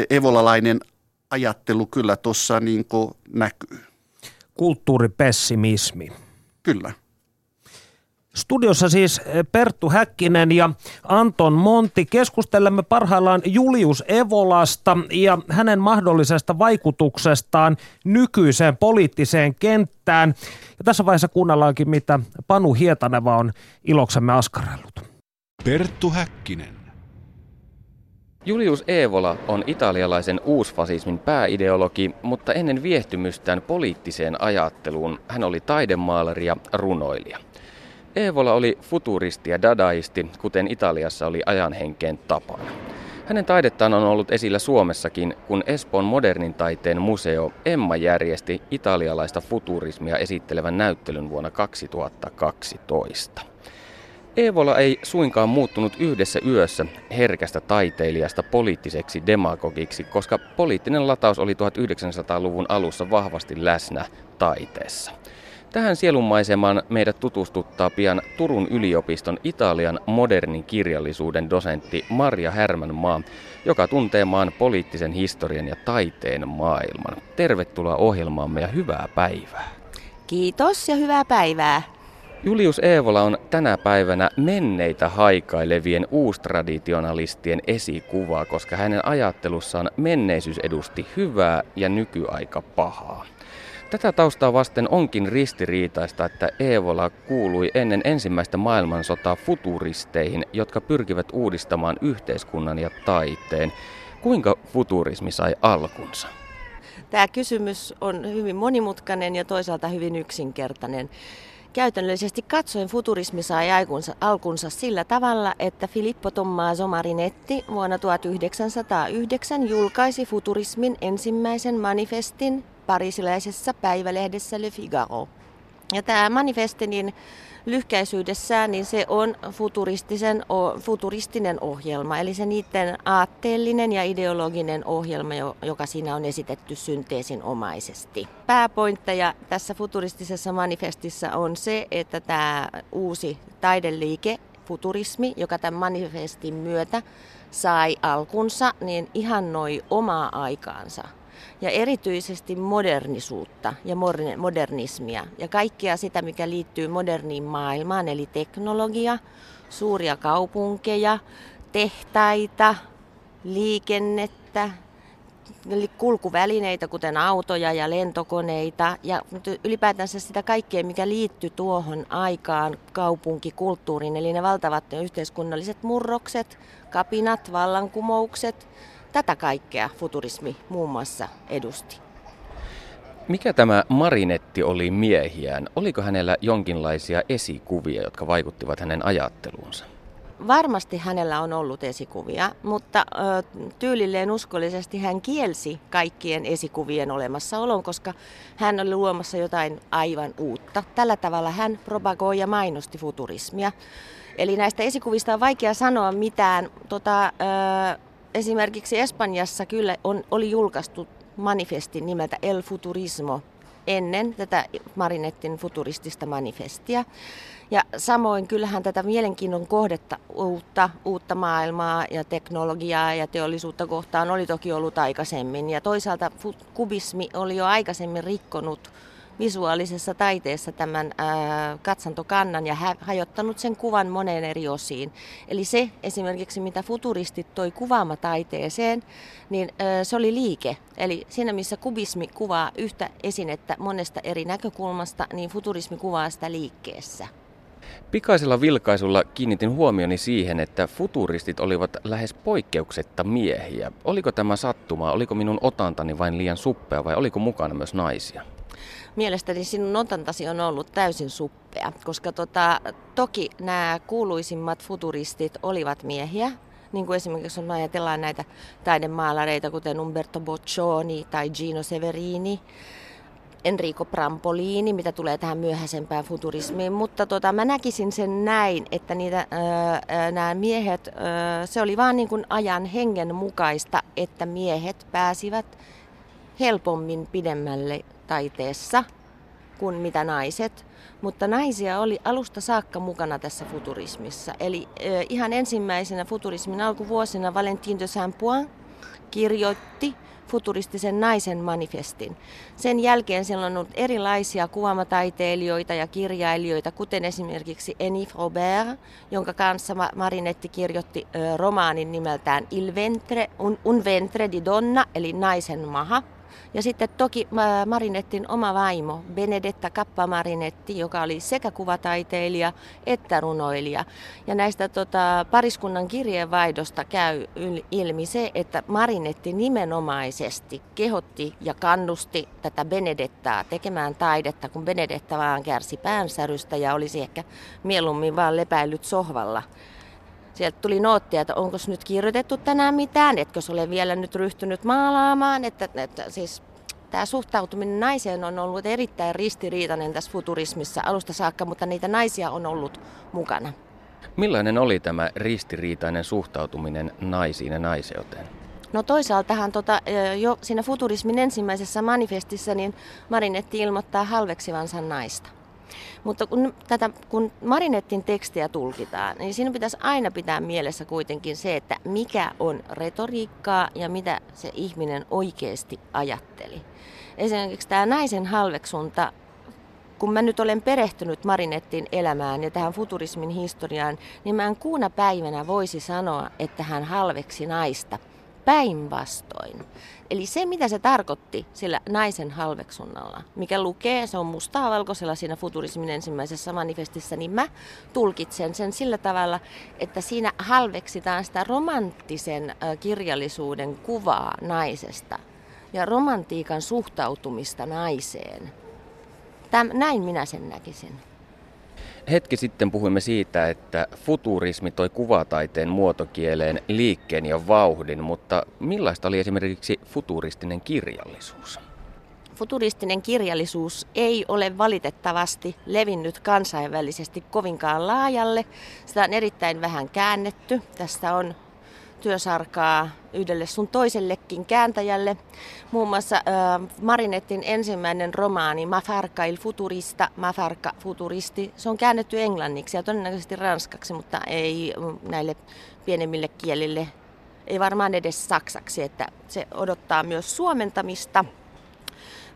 evolalainen ajattelu kyllä tuossa niin näkyy. kulttuuripessimismi. Kyllä. Studiossa siis Perttu Häkkinen ja Anton Monti. Keskustelemme parhaillaan Julius Evolasta ja hänen mahdollisesta vaikutuksestaan nykyiseen poliittiseen kenttään. Ja tässä vaiheessa kuunnellaankin, mitä Panu Hietaneva on iloksemme askarellut. Perttu Häkkinen. Julius Evola on italialaisen uusfasismin pääideologi, mutta ennen viehtymystään poliittiseen ajatteluun hän oli taidemaalari ja runoilija. Evola oli futuristi ja dadaisti, kuten Italiassa oli ajanhenkeen tapana. Hänen taidettaan on ollut esillä Suomessakin, kun Espoon modernin taiteen museo Emma järjesti italialaista futurismia esittelevän näyttelyn vuonna 2012. Evola ei suinkaan muuttunut yhdessä yössä herkästä taiteilijasta poliittiseksi demagogiksi, koska poliittinen lataus oli 1900-luvun alussa vahvasti läsnä taiteessa. Tähän sielunmaisemaan meidät tutustuttaa pian Turun yliopiston Italian modernin kirjallisuuden dosentti Marja Härmänmaa, joka tuntee maan poliittisen historian ja taiteen maailman. Tervetuloa ohjelmaamme ja hyvää päivää. Kiitos ja hyvää päivää. Julius Eevola on tänä päivänä menneitä haikailevien uustraditionalistien esikuva, koska hänen ajattelussaan menneisyys edusti hyvää ja nykyaika pahaa. Tätä taustaa vasten onkin ristiriitaista, että Eevola kuului ennen ensimmäistä maailmansotaa futuristeihin, jotka pyrkivät uudistamaan yhteiskunnan ja taiteen. Kuinka futurismi sai alkunsa? Tämä kysymys on hyvin monimutkainen ja toisaalta hyvin yksinkertainen. Käytännöllisesti katsoen futurismi sai alkunsa, alkunsa sillä tavalla, että Filippo Tommaso Marinetti vuonna 1909 julkaisi futurismin ensimmäisen manifestin parisilaisessa päivälehdessä Le Figaro. Ja tämä manifesti, niin lyhkäisyydessään, niin se on futuristisen, futuristinen ohjelma, eli se niiden aatteellinen ja ideologinen ohjelma, joka siinä on esitetty synteesin omaisesti. Pääpointteja tässä futuristisessa manifestissa on se, että tämä uusi taideliike, futurismi, joka tämän manifestin myötä sai alkunsa, niin ihannoi omaa aikaansa ja erityisesti modernisuutta ja modernismia ja kaikkea sitä, mikä liittyy moderniin maailmaan, eli teknologia, suuria kaupunkeja, tehtaita, liikennettä, eli kulkuvälineitä, kuten autoja ja lentokoneita, ja ylipäätänsä sitä kaikkea, mikä liittyy tuohon aikaan kaupunkikulttuuriin, eli ne valtavat yhteiskunnalliset murrokset, kapinat, vallankumoukset, Tätä kaikkea futurismi muun muassa edusti. Mikä tämä Marinetti oli miehiään? Oliko hänellä jonkinlaisia esikuvia, jotka vaikuttivat hänen ajatteluunsa? Varmasti hänellä on ollut esikuvia, mutta ö, tyylilleen uskollisesti hän kielsi kaikkien esikuvien olemassaolon, koska hän oli luomassa jotain aivan uutta. Tällä tavalla hän propagoi ja mainosti futurismia. Eli näistä esikuvista on vaikea sanoa mitään tota, ö, esimerkiksi Espanjassa kyllä on, oli julkaistu manifesti nimeltä El Futurismo ennen tätä Marinettin futuristista manifestia. Ja samoin kyllähän tätä mielenkiinnon kohdetta uutta, uutta maailmaa ja teknologiaa ja teollisuutta kohtaan oli toki ollut aikaisemmin. Ja toisaalta kubismi oli jo aikaisemmin rikkonut visuaalisessa taiteessa tämän katsantokannan ja hajottanut sen kuvan moneen eri osiin. Eli se esimerkiksi, mitä futuristit toi kuvaamataiteeseen, niin se oli liike. Eli siinä, missä kubismi kuvaa yhtä esinettä monesta eri näkökulmasta, niin futurismi kuvaa sitä liikkeessä. Pikaisella vilkaisulla kiinnitin huomioni siihen, että futuristit olivat lähes poikkeuksetta miehiä. Oliko tämä sattuma, oliko minun otantani vain liian suppea vai oliko mukana myös naisia? Mielestäni sinun otantasi on ollut täysin suppea, koska tota, toki nämä kuuluisimmat futuristit olivat miehiä, niin kuin esimerkiksi kun ajatellaan näitä taidemaalareita, kuten Umberto Boccioni tai Gino Severini, Enrico Prampolini, mitä tulee tähän myöhäisempään futurismiin, mutta tota, mä näkisin sen näin, että niitä, nämä miehet, ää, se oli vaan niin kuin ajan hengen mukaista, että miehet pääsivät helpommin pidemmälle taiteessa kuin mitä naiset, mutta naisia oli alusta saakka mukana tässä futurismissa. Eli ihan ensimmäisenä futurismin alkuvuosina Valentin de Saint-Point kirjoitti futuristisen naisen manifestin. Sen jälkeen siellä on ollut erilaisia kuvaamataiteilijoita ja kirjailijoita, kuten esimerkiksi Enif Robert, jonka kanssa Marinetti kirjoitti romaanin nimeltään Il ventre, un, un ventre di donna, eli naisen maha. Ja sitten toki Marinettin oma vaimo, Benedetta Kappa-Marinetti, joka oli sekä kuvataiteilija että runoilija. Ja näistä tota, pariskunnan kirjeenvaihdosta käy ilmi se, että Marinetti nimenomaisesti kehotti ja kannusti tätä Benedettaa tekemään taidetta, kun Benedetta vaan kärsi päänsärystä ja olisi ehkä mieluummin vaan lepäillyt sohvalla sieltä tuli noottia, että onko nyt kirjoitettu tänään mitään, etkö ole vielä nyt ryhtynyt maalaamaan. Että, että siis tämä suhtautuminen naiseen on ollut erittäin ristiriitainen tässä futurismissa alusta saakka, mutta niitä naisia on ollut mukana. Millainen oli tämä ristiriitainen suhtautuminen naisiin ja naiseuteen? No toisaaltahan tota, jo siinä futurismin ensimmäisessä manifestissa niin Marinetti ilmoittaa halveksivansa naista. Mutta kun, tätä, kun Marinettin tekstiä tulkitaan, niin siinä pitäisi aina pitää mielessä kuitenkin se, että mikä on retoriikkaa ja mitä se ihminen oikeasti ajatteli. Esimerkiksi tämä naisen halveksunta kun mä nyt olen perehtynyt Marinettin elämään ja tähän futurismin historiaan, niin mä en kuuna päivänä voisi sanoa, että hän halveksi naista. Päinvastoin. Eli se, mitä se tarkoitti sillä naisen halveksunnalla, mikä lukee, se on mustaa valkoisella siinä futurismin ensimmäisessä manifestissa, niin mä tulkitsen sen sillä tavalla, että siinä halveksitaan sitä romanttisen kirjallisuuden kuvaa naisesta ja romantiikan suhtautumista naiseen. Täm, näin minä sen näkisin. Hetki sitten puhuimme siitä, että futurismi toi kuvataiteen muotokieleen liikkeen ja vauhdin, mutta millaista oli esimerkiksi futuristinen kirjallisuus? Futuristinen kirjallisuus ei ole valitettavasti levinnyt kansainvälisesti kovinkaan laajalle. Sitä on erittäin vähän käännetty. Tästä on työsarkaa yhdelle sun toisellekin kääntäjälle. Muun muassa äh, Marinettin ensimmäinen romaani Mafarka il futurista, Mafarka futuristi, se on käännetty englanniksi ja todennäköisesti ranskaksi, mutta ei näille pienemmille kielille, ei varmaan edes saksaksi, että se odottaa myös suomentamista.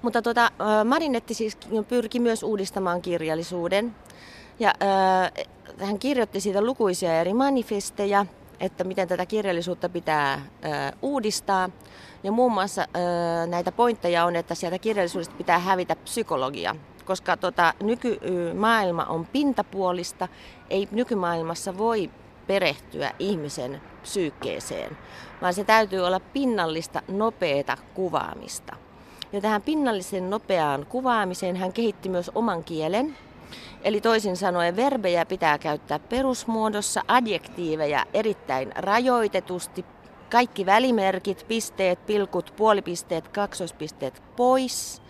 Mutta tota, äh, Marinetti siis pyrki myös uudistamaan kirjallisuuden ja äh, hän kirjoitti siitä lukuisia eri manifesteja – että miten tätä kirjallisuutta pitää ö, uudistaa. Ja muun muassa ö, näitä pointteja on, että sieltä kirjallisuudesta pitää hävitä psykologia, koska tota, nykymaailma on pintapuolista. Ei nykymaailmassa voi perehtyä ihmisen psyykkeeseen, vaan se täytyy olla pinnallista, nopeata kuvaamista. Ja tähän pinnallisen nopeaan kuvaamiseen hän kehitti myös oman kielen, Eli toisin sanoen verbejä pitää käyttää perusmuodossa, adjektiiveja erittäin rajoitetusti, kaikki välimerkit, pisteet, pilkut, puolipisteet, kaksoispisteet pois.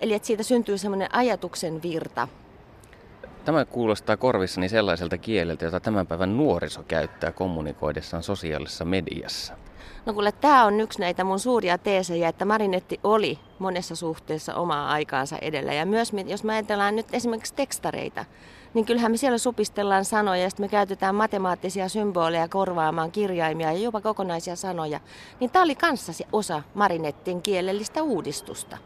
Eli että siitä syntyy semmoinen ajatuksen virta. Tämä kuulostaa korvissani sellaiselta kieleltä, jota tämän päivän nuoriso käyttää kommunikoidessaan sosiaalisessa mediassa. No kuule, tämä on yksi näitä mun suuria teesejä, että Marinetti oli monessa suhteessa omaa aikaansa edellä. Ja myös, jos me ajatellaan nyt esimerkiksi tekstareita, niin kyllähän me siellä supistellaan sanoja ja sitten me käytetään matemaattisia symboleja korvaamaan kirjaimia ja jopa kokonaisia sanoja. Niin tämä oli kanssasi osa Marinettin kielellistä uudistusta.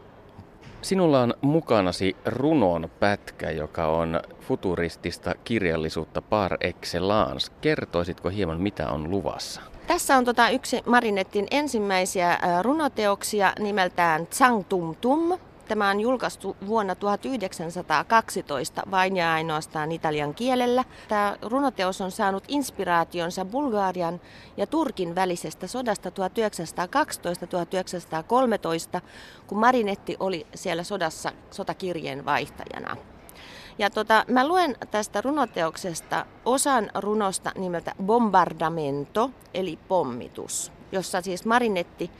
Sinulla on mukanasi runon pätkä, joka on futuristista kirjallisuutta par excellence. Kertoisitko hieman, mitä on luvassa? Tässä on tota yksi Marinettin ensimmäisiä runoteoksia nimeltään Tsang Tum Tum. Tämä on julkaistu vuonna 1912 vain ja ainoastaan italian kielellä. Tämä runoteos on saanut inspiraationsa Bulgarian ja Turkin välisestä sodasta 1912-1913, kun Marinetti oli siellä sodassa sotakirjeen vaihtajana. Ja tota, mä luen tästä runoteoksesta osan runosta nimeltä Bombardamento, eli pommitus, jossa siis Marinetti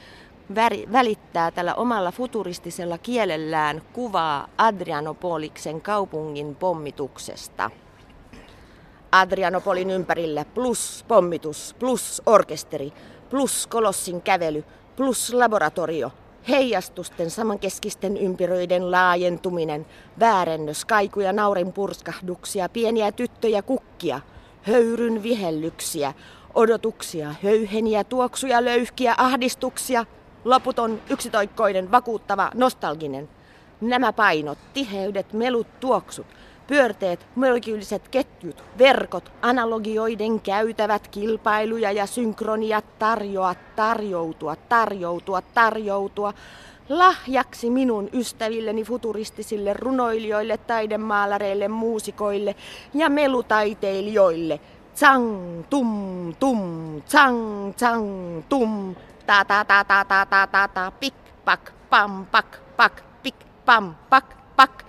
välittää tällä omalla futuristisella kielellään kuvaa Adrianopoliksen kaupungin pommituksesta. Adrianopolin ympärillä plus pommitus, plus orkesteri, plus kolossin kävely, plus laboratorio, heijastusten samankeskisten ympyröiden laajentuminen, väärennös, kaikuja, naurin purskahduksia, pieniä tyttöjä, kukkia, höyryn vihellyksiä, Odotuksia, höyheniä, tuoksuja, löyhkiä, ahdistuksia. Loputon, yksitoikkoinen, vakuuttava, nostalginen. Nämä painot, tiheydet, melut, tuoksut, pyörteet, molekyyliset ketjut, verkot, analogioiden käytävät, kilpailuja ja synkroniat, tarjoa, tarjoutua, tarjoutua, tarjoutua, lahjaksi minun ystävilleni futuristisille runoilijoille, taidemaalareille, muusikoille ja melutaiteilijoille. Tsang, tum, tum, tsang, tsang, tum, ta ta ta ta ta ta ta ta, pik, pak, pam, pak, pak, pik, pam, pak, pak.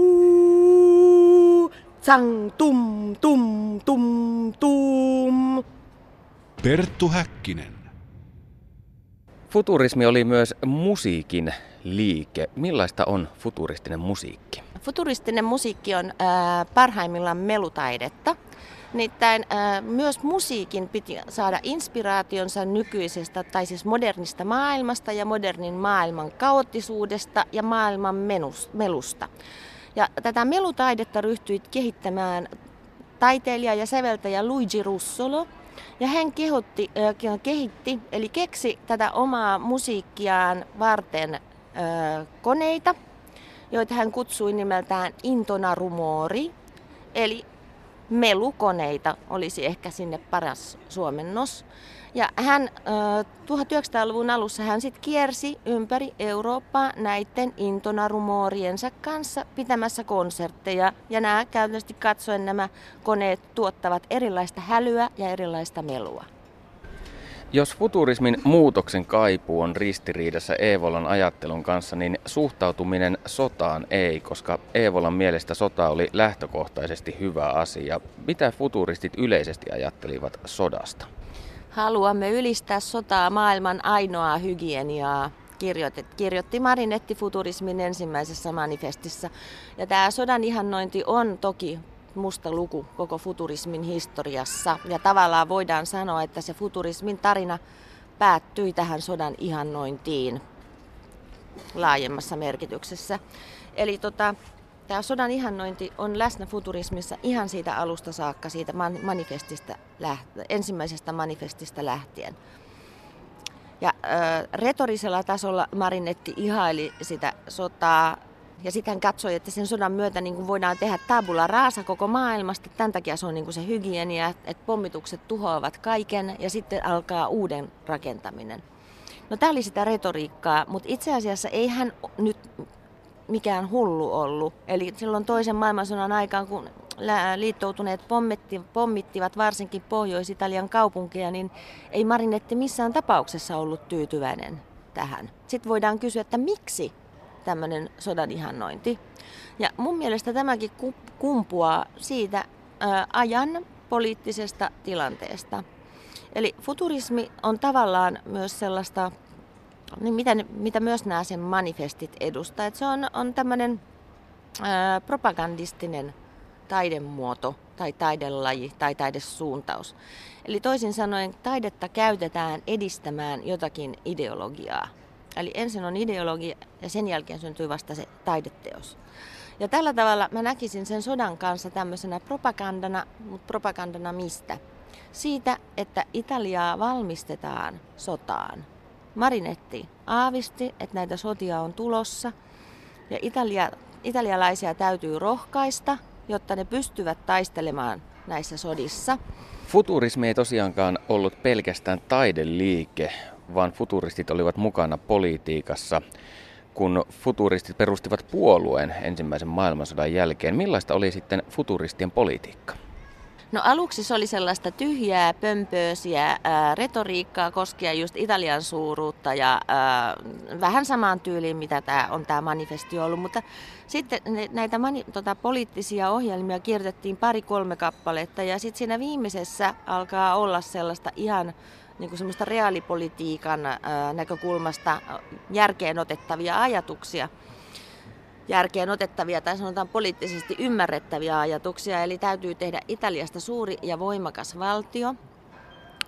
Uu, tsang, tum, tum, tum, tum. Perttu Häkkinen. Futurismi oli myös musiikin liike. Millaista on futuristinen musiikki? Futuristinen musiikki on äh, parhaimmillaan melutaidetta. Nimittäin äh, myös musiikin piti saada inspiraationsa nykyisestä, tai siis modernista maailmasta ja modernin maailman kaoottisuudesta ja maailman menus, melusta. Ja tätä melutaidetta ryhtyi kehittämään taiteilija ja säveltäjä Luigi Russolo – ja hän kehotti, äh, kehitti, eli keksi tätä omaa musiikkiaan varten äh, koneita, joita hän kutsui nimeltään intonarumori, eli melukoneita olisi ehkä sinne paras suomennos. Ja hän 1900-luvun alussa hän sitten kiersi ympäri Eurooppaa näiden intonarumoriensa kanssa pitämässä konsertteja. Ja nämä käytännössä katsoen nämä koneet tuottavat erilaista hälyä ja erilaista melua. Jos futurismin muutoksen kaipuu on ristiriidassa Eevolan ajattelun kanssa, niin suhtautuminen sotaan ei, koska Eevolan mielestä sota oli lähtökohtaisesti hyvä asia. Mitä futuristit yleisesti ajattelivat sodasta? Haluamme ylistää sotaa maailman ainoaa hygieniaa, kirjoitti Marinetti futurismin ensimmäisessä manifestissa. Ja tämä sodan ihannointi on toki musta luku koko futurismin historiassa. Ja tavallaan voidaan sanoa, että se futurismin tarina päättyi tähän sodan ihannointiin laajemmassa merkityksessä. Eli tota, tämä sodan ihannointi on läsnä futurismissa ihan siitä alusta saakka, siitä manifestista läht- ensimmäisestä manifestista lähtien. Ja ö, retorisella tasolla Marinetti ihaili sitä sotaa ja sitten hän katsoi, että sen sodan myötä niin voidaan tehdä tabula raasa koko maailmasta. Tämän takia se on niin se hygienia, että pommitukset tuhoavat kaiken ja sitten alkaa uuden rakentaminen. No tämä oli sitä retoriikkaa, mutta itse asiassa ei hän nyt mikään hullu ollut. Eli silloin toisen maailmansodan aikaan, kun liittoutuneet pommitti, pommittivat varsinkin Pohjois-Italian kaupunkeja, niin ei Marinetti missään tapauksessa ollut tyytyväinen tähän. Sitten voidaan kysyä, että miksi tämmöinen sodan ihannointi. Ja mun mielestä tämäkin kumpuaa siitä ää, ajan poliittisesta tilanteesta. Eli futurismi on tavallaan myös sellaista, niin mitä, mitä myös nämä sen manifestit edustaa. Että se on, on tämmöinen propagandistinen taidemuoto tai taidelaji tai taidesuuntaus. Eli toisin sanoen taidetta käytetään edistämään jotakin ideologiaa. Eli ensin on ideologia ja sen jälkeen syntyy vasta se taideteos. Ja tällä tavalla mä näkisin sen sodan kanssa tämmöisenä propagandana, mutta propagandana mistä? Siitä, että Italiaa valmistetaan sotaan. Marinetti aavisti, että näitä sotia on tulossa ja Italia, italialaisia täytyy rohkaista, jotta ne pystyvät taistelemaan näissä sodissa. Futurismi ei tosiaankaan ollut pelkästään taideliike, vaan futuristit olivat mukana politiikassa, kun futuristit perustivat puolueen ensimmäisen maailmansodan jälkeen. Millaista oli sitten futuristien politiikka? No aluksi se oli sellaista tyhjää, pömpöösiä ää, retoriikkaa koskien just Italian suuruutta ja ää, vähän samaan tyyliin, mitä tämä on tämä manifesti ollut. Mutta sitten näitä mani, tota, poliittisia ohjelmia kirjoitettiin pari-kolme kappaletta ja sitten siinä viimeisessä alkaa olla sellaista ihan niin kuin semmoista reaalipolitiikan ää, näkökulmasta järkeen otettavia ajatuksia järkeen otettavia tai sanotaan poliittisesti ymmärrettäviä ajatuksia. Eli täytyy tehdä Italiasta suuri ja voimakas valtio.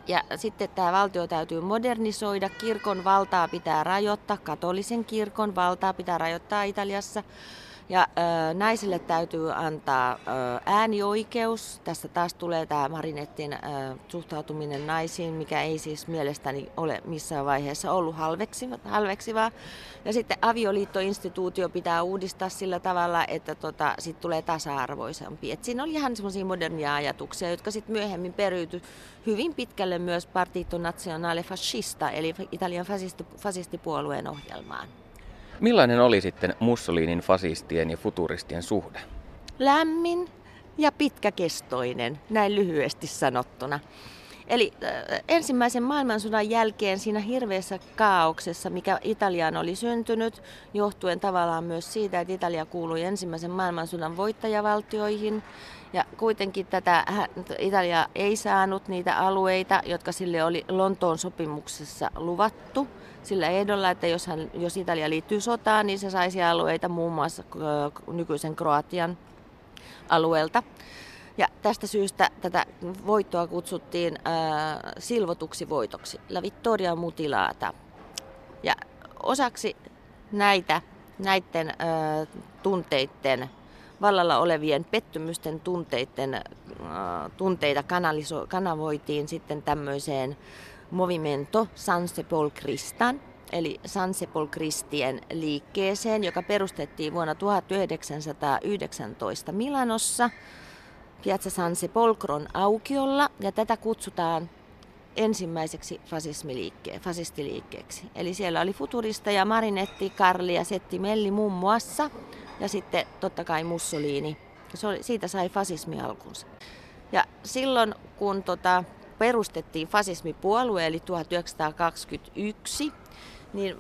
Ja sitten tämä valtio täytyy modernisoida, kirkon valtaa pitää rajoittaa, katolisen kirkon valtaa pitää rajoittaa Italiassa. Ja naisille täytyy antaa äänioikeus. Tässä taas tulee tämä Marinettin ö, suhtautuminen naisiin, mikä ei siis mielestäni ole missään vaiheessa ollut halveksiva, halveksivaa. Ja sitten avioliittoinstituutio pitää uudistaa sillä tavalla, että tota, sit tulee tasa-arvoisempi. Et siinä oli ihan semmoisia modernia ajatuksia, jotka sitten myöhemmin periytyi hyvin pitkälle myös Partito Nazionale Fascista, eli Italian fasisti, fasistipuolueen ohjelmaan. Millainen oli sitten Mussolinin fasistien ja futuristien suhde? Lämmin ja pitkäkestoinen, näin lyhyesti sanottuna. Eli äh, ensimmäisen maailmansodan jälkeen siinä hirveässä kaauksessa, mikä Italiaan oli syntynyt, johtuen tavallaan myös siitä, että Italia kuului ensimmäisen maailmansodan voittajavaltioihin, ja kuitenkin tätä Italia ei saanut niitä alueita, jotka sille oli Lontoon sopimuksessa luvattu sillä ehdolla, että jos, hän, jos Italia liittyy sotaan, niin se saisi alueita muun muassa nykyisen Kroatian alueelta. Ja tästä syystä tätä voittoa kutsuttiin äh, silvotuksi voitoksi, La Vittoria Mutilata. Ja osaksi näitä, näiden äh, tunteiden, vallalla olevien pettymysten tunteiden, äh, tunteita kanaliso, kanavoitiin sitten tämmöiseen Movimento San Sepolcristan, eli San Sepolcristien liikkeeseen, joka perustettiin vuonna 1919 Milanossa Piazza San Sepolcron aukiolla, ja tätä kutsutaan ensimmäiseksi fasismiliikke- fasistiliikkeeksi. Eli siellä oli futuristeja, Marinetti, Karli ja Setti Melli muun muassa, ja sitten totta kai Mussolini. Se oli, siitä sai fasismi alkunsa. Ja silloin kun tota, perustettiin fasismipuolue, eli 1921, niin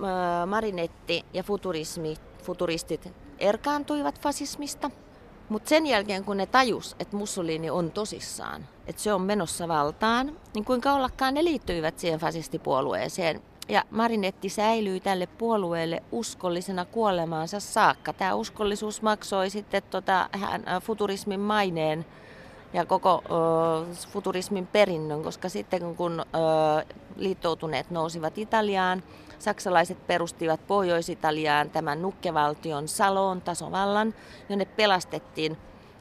Marinetti ja futurismi, futuristit erkaantuivat fasismista. Mutta sen jälkeen, kun ne tajus, että Mussolini on tosissaan, että se on menossa valtaan, niin kuinka ollakaan ne liittyivät siihen fasistipuolueeseen. Ja Marinetti säilyi tälle puolueelle uskollisena kuolemaansa saakka. Tämä uskollisuus maksoi sitten tota, hän, futurismin maineen ja koko ö, futurismin perinnön, koska sitten kun ö, liittoutuneet nousivat Italiaan, saksalaiset perustivat Pohjois-Italiaan tämän nukkevaltion Saloon tasovallan, jonne pelastettiin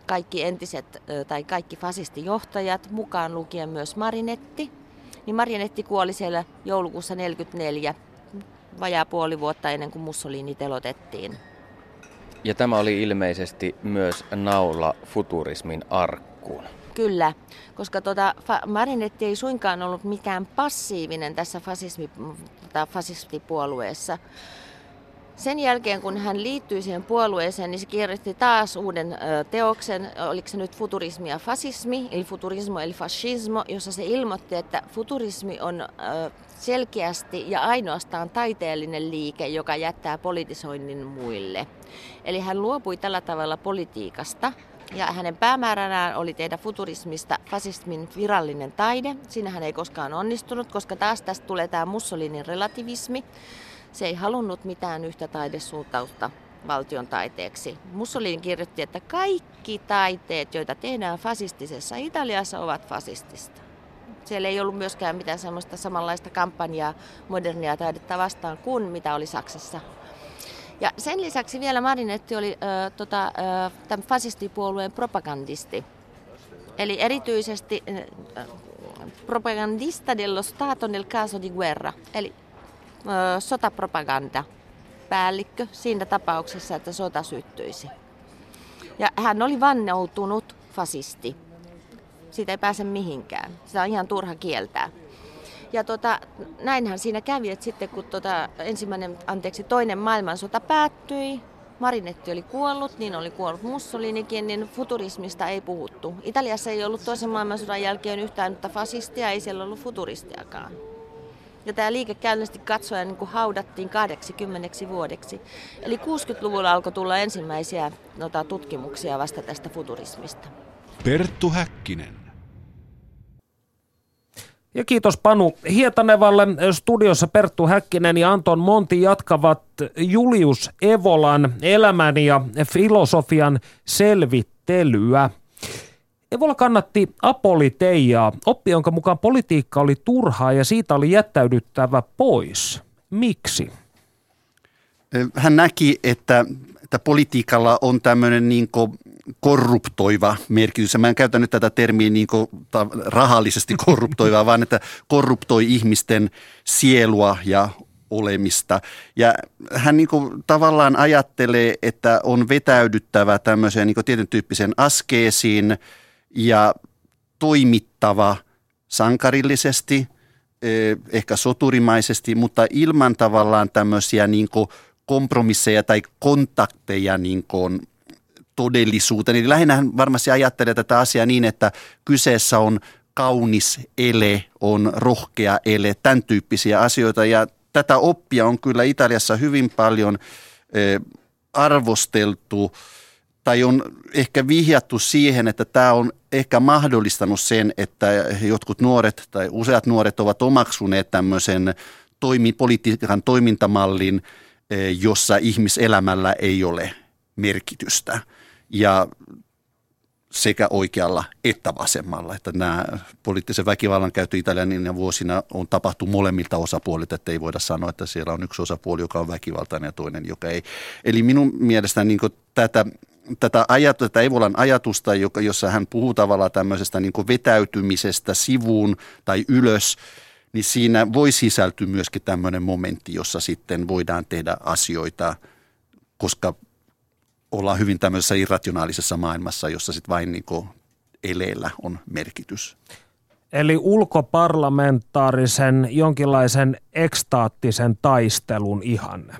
kaikki entiset ö, tai kaikki fasistijohtajat, mukaan lukien myös Marinetti. Niin Marinetti kuoli siellä joulukuussa 1944, vajaa puoli vuotta ennen kuin Mussolini telotettiin. Ja tämä oli ilmeisesti myös naula futurismin arkkuun. Kyllä, koska tuota, Marinetti ei suinkaan ollut mikään passiivinen tässä fasismi, tota, fasistipuolueessa. Sen jälkeen, kun hän liittyi siihen puolueeseen, niin se kirjoitti taas uuden teoksen, oliko se nyt futurismi ja fasismi, eli futurismo eli fascismo, jossa se ilmoitti, että futurismi on selkeästi ja ainoastaan taiteellinen liike, joka jättää politisoinnin muille. Eli hän luopui tällä tavalla politiikasta ja hänen päämääränään oli tehdä futurismista fasismin virallinen taide. Siinä hän ei koskaan onnistunut, koska taas tästä tulee tämä Mussolinin relativismi. Se ei halunnut mitään yhtä taidesuuntausta valtion taiteeksi. Mussolini kirjoitti, että kaikki taiteet, joita tehdään fasistisessa Italiassa, ovat fasistista. Siellä ei ollut myöskään mitään semmoista samanlaista kampanjaa modernia taidetta vastaan kuin mitä oli Saksassa. Ja sen lisäksi vielä Marinetti oli äh, tota, äh, tämän fasistipuolueen propagandisti. Eli erityisesti äh, propagandista dello Stato nel caso di guerra, eli äh, sotapropaganda päällikkö siinä tapauksessa, että sota syttyisi. Ja hän oli vannoutunut fasisti. Siitä ei pääse mihinkään. Sitä on ihan turha kieltää. Ja tota, näinhän siinä kävi, että sitten kun tota, ensimmäinen, anteeksi, toinen maailmansota päättyi, Marinetti oli kuollut, niin oli kuollut Mussolinikin, niin futurismista ei puhuttu. Italiassa ei ollut toisen maailmansodan jälkeen yhtään mutta fasistia, ei siellä ollut futuristiakaan. Ja tämä liike käynnisti katsoja niin haudattiin 80 vuodeksi. Eli 60-luvulla alkoi tulla ensimmäisiä nota, tutkimuksia vasta tästä futurismista. Perttu Häkkinen. Ja kiitos Panu Hietanevalle. Studiossa Perttu Häkkinen ja Anton Monti jatkavat Julius Evolan elämän ja filosofian selvittelyä. Evola kannatti apoliteiaa, oppi jonka mukaan politiikka oli turhaa ja siitä oli jättäydyttävä pois. Miksi? Hän näki, että että politiikalla on tämmöinen niin korruptoiva merkitys. Mä en käytä nyt tätä termiä niin rahallisesti (laughs) korruptoiva, vaan että korruptoi ihmisten sielua ja olemista. Ja hän niin kuin tavallaan ajattelee, että on vetäydyttävä tämmöiseen niin tietyn tyyppiseen askeesiin ja toimittava sankarillisesti, eh, ehkä soturimaisesti, mutta ilman tavallaan tämmöisiä niin kompromisseja tai kontakteja niin kuin todellisuuteen. Eli lähinnä hän varmasti ajattelee tätä asiaa niin, että kyseessä on kaunis ele, on rohkea ele, tämän tyyppisiä asioita. Ja tätä oppia on kyllä Italiassa hyvin paljon arvosteltu tai on ehkä vihjattu siihen, että tämä on ehkä mahdollistanut sen, että jotkut nuoret tai useat nuoret ovat omaksuneet tämmöisen toimi, politiikan toimintamallin, jossa ihmiselämällä ei ole merkitystä. Ja sekä oikealla että vasemmalla. Että nämä poliittisen väkivallan käyttö Italian vuosina on tapahtu molemmilta osapuolilta, että ei voida sanoa, että siellä on yksi osapuoli, joka on väkivaltainen ja toinen, joka ei. Eli minun mielestäni niin tätä, tätä, ajat, tätä Evolan ajatusta, joka, jossa hän puhuu tavallaan tämmöisestä niin vetäytymisestä sivuun tai ylös, niin siinä voi sisältyä myöskin tämmöinen momentti, jossa sitten voidaan tehdä asioita, koska ollaan hyvin tämmöisessä irrationaalisessa maailmassa, jossa sitten vain niin eleellä on merkitys. Eli ulkoparlamentaarisen jonkinlaisen ekstaattisen taistelun ihanne.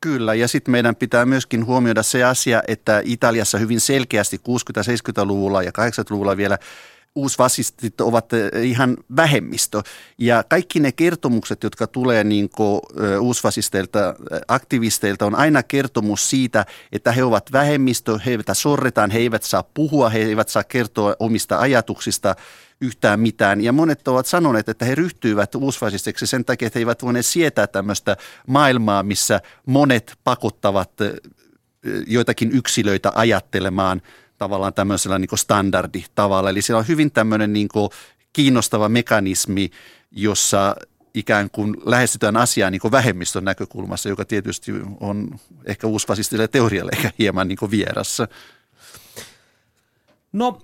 Kyllä, ja sitten meidän pitää myöskin huomioida se asia, että Italiassa hyvin selkeästi 60-70-luvulla ja 80-luvulla vielä – uusfasistit ovat eh, ihan vähemmistö. Ja kaikki ne kertomukset, jotka tulee niin eh, uusfasisteilta, eh, aktivisteilta, on aina kertomus siitä, että he ovat vähemmistö, heitä sorretaan, he eivät saa puhua, he eivät saa kertoa omista ajatuksista yhtään mitään. Ja monet ovat sanoneet, että he ryhtyivät uusfasisteiksi sen takia, että he eivät voineet sietää tämmöistä maailmaa, missä monet pakottavat joitakin yksilöitä ajattelemaan – tavallaan tämmöisellä niin standarditavalla. Eli siellä on hyvin tämmöinen niin kiinnostava mekanismi, jossa ikään kuin lähestytään asiaa niin vähemmistön näkökulmassa, joka tietysti on ehkä uusfasistille teorialle ehkä hieman niin vierassa. No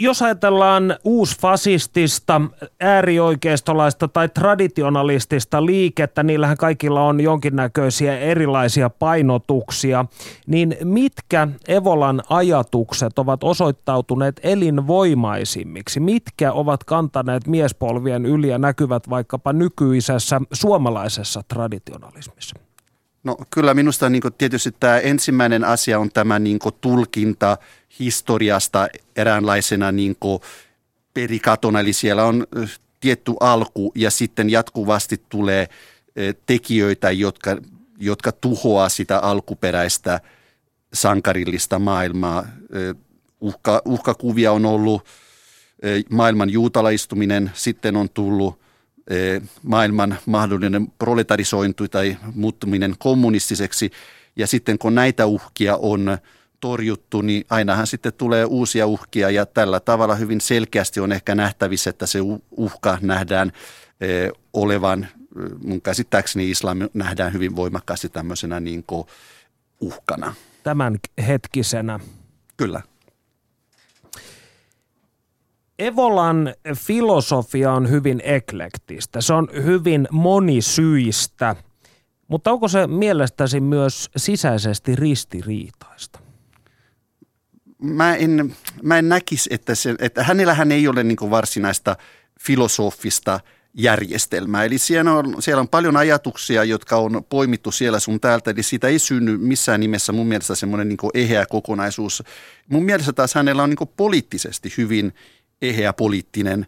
jos ajatellaan uusfasistista, äärioikeistolaista tai traditionalistista liikettä, niillähän kaikilla on jonkinnäköisiä erilaisia painotuksia, niin mitkä Evolan ajatukset ovat osoittautuneet elinvoimaisimmiksi? Mitkä ovat kantaneet miespolvien yli ja näkyvät vaikkapa nykyisessä suomalaisessa traditionalismissa? No kyllä minusta niin tietysti tämä ensimmäinen asia on tämä niin tulkinta historiasta eräänlaisena niin perikatona, eli siellä on tietty alku ja sitten jatkuvasti tulee tekijöitä, jotka, jotka tuhoaa sitä alkuperäistä sankarillista maailmaa. Uhka, uhkakuvia on ollut maailman juutalaistuminen, sitten on tullut maailman mahdollinen proletarisointi tai muuttuminen kommunistiseksi. Ja sitten kun näitä uhkia on torjuttu, niin ainahan sitten tulee uusia uhkia ja tällä tavalla hyvin selkeästi on ehkä nähtävissä, että se uhka nähdään eh, olevan, eh, mun käsittääkseni islam nähdään hyvin voimakkaasti tämmöisenä niin uhkana. Tämän hetkisenä. Kyllä. Evolan filosofia on hyvin eklektistä, se on hyvin monisyistä, mutta onko se mielestäsi myös sisäisesti ristiriitaista? Mä en, mä en näkisi, että, se, että hänellähän ei ole niin varsinaista filosofista järjestelmää. Eli siellä on, siellä on paljon ajatuksia, jotka on poimittu siellä sun täältä, eli siitä ei synny missään nimessä mun mielestä semmoinen niin eheä kokonaisuus. Mun mielestä taas hänellä on niin poliittisesti hyvin eheä poliittinen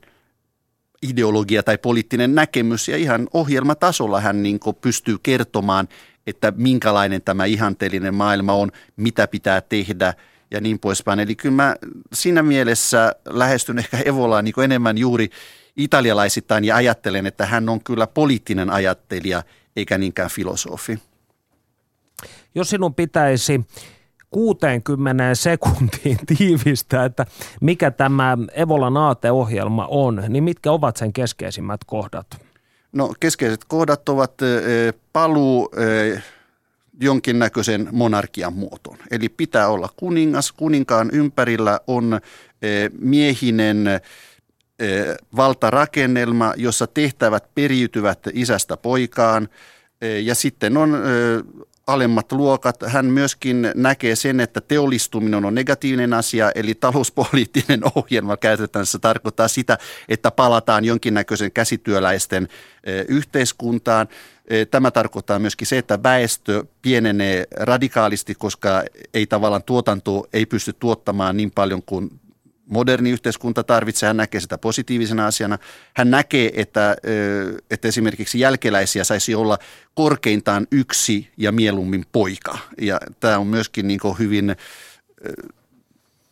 ideologia tai poliittinen näkemys ja ihan ohjelmatasolla hän niin pystyy kertomaan, että minkälainen tämä ihanteellinen maailma on, mitä pitää tehdä ja niin poispäin. Eli kyllä mä siinä mielessä lähestyn ehkä Evolaa niin enemmän juuri italialaisittain ja ajattelen, että hän on kyllä poliittinen ajattelija eikä niinkään filosofi. Jos sinun pitäisi 60 sekuntiin (laughs) tiivistä, että mikä tämä Evolan aateohjelma on, niin mitkä ovat sen keskeisimmät kohdat? No keskeiset kohdat ovat paluu jonkinnäköisen monarkian muotoon. Eli pitää olla kuningas, kuninkaan ympärillä on miehinen valtarakennelma, jossa tehtävät periytyvät isästä poikaan ja sitten on alemmat luokat. Hän myöskin näkee sen, että teollistuminen on negatiivinen asia, eli talouspoliittinen (laughs) ohjelma. Se tarkoittaa sitä, että palataan jonkinnäköisen käsityöläisten yhteiskuntaan. Tämä tarkoittaa myöskin se, että väestö pienenee radikaalisti, koska ei tavallaan tuotanto ei pysty tuottamaan niin paljon kuin moderni yhteiskunta tarvitsee, hän näkee sitä positiivisena asiana. Hän näkee, että, että esimerkiksi jälkeläisiä saisi olla korkeintaan yksi ja mieluummin poika. Ja tämä on myöskin niin hyvin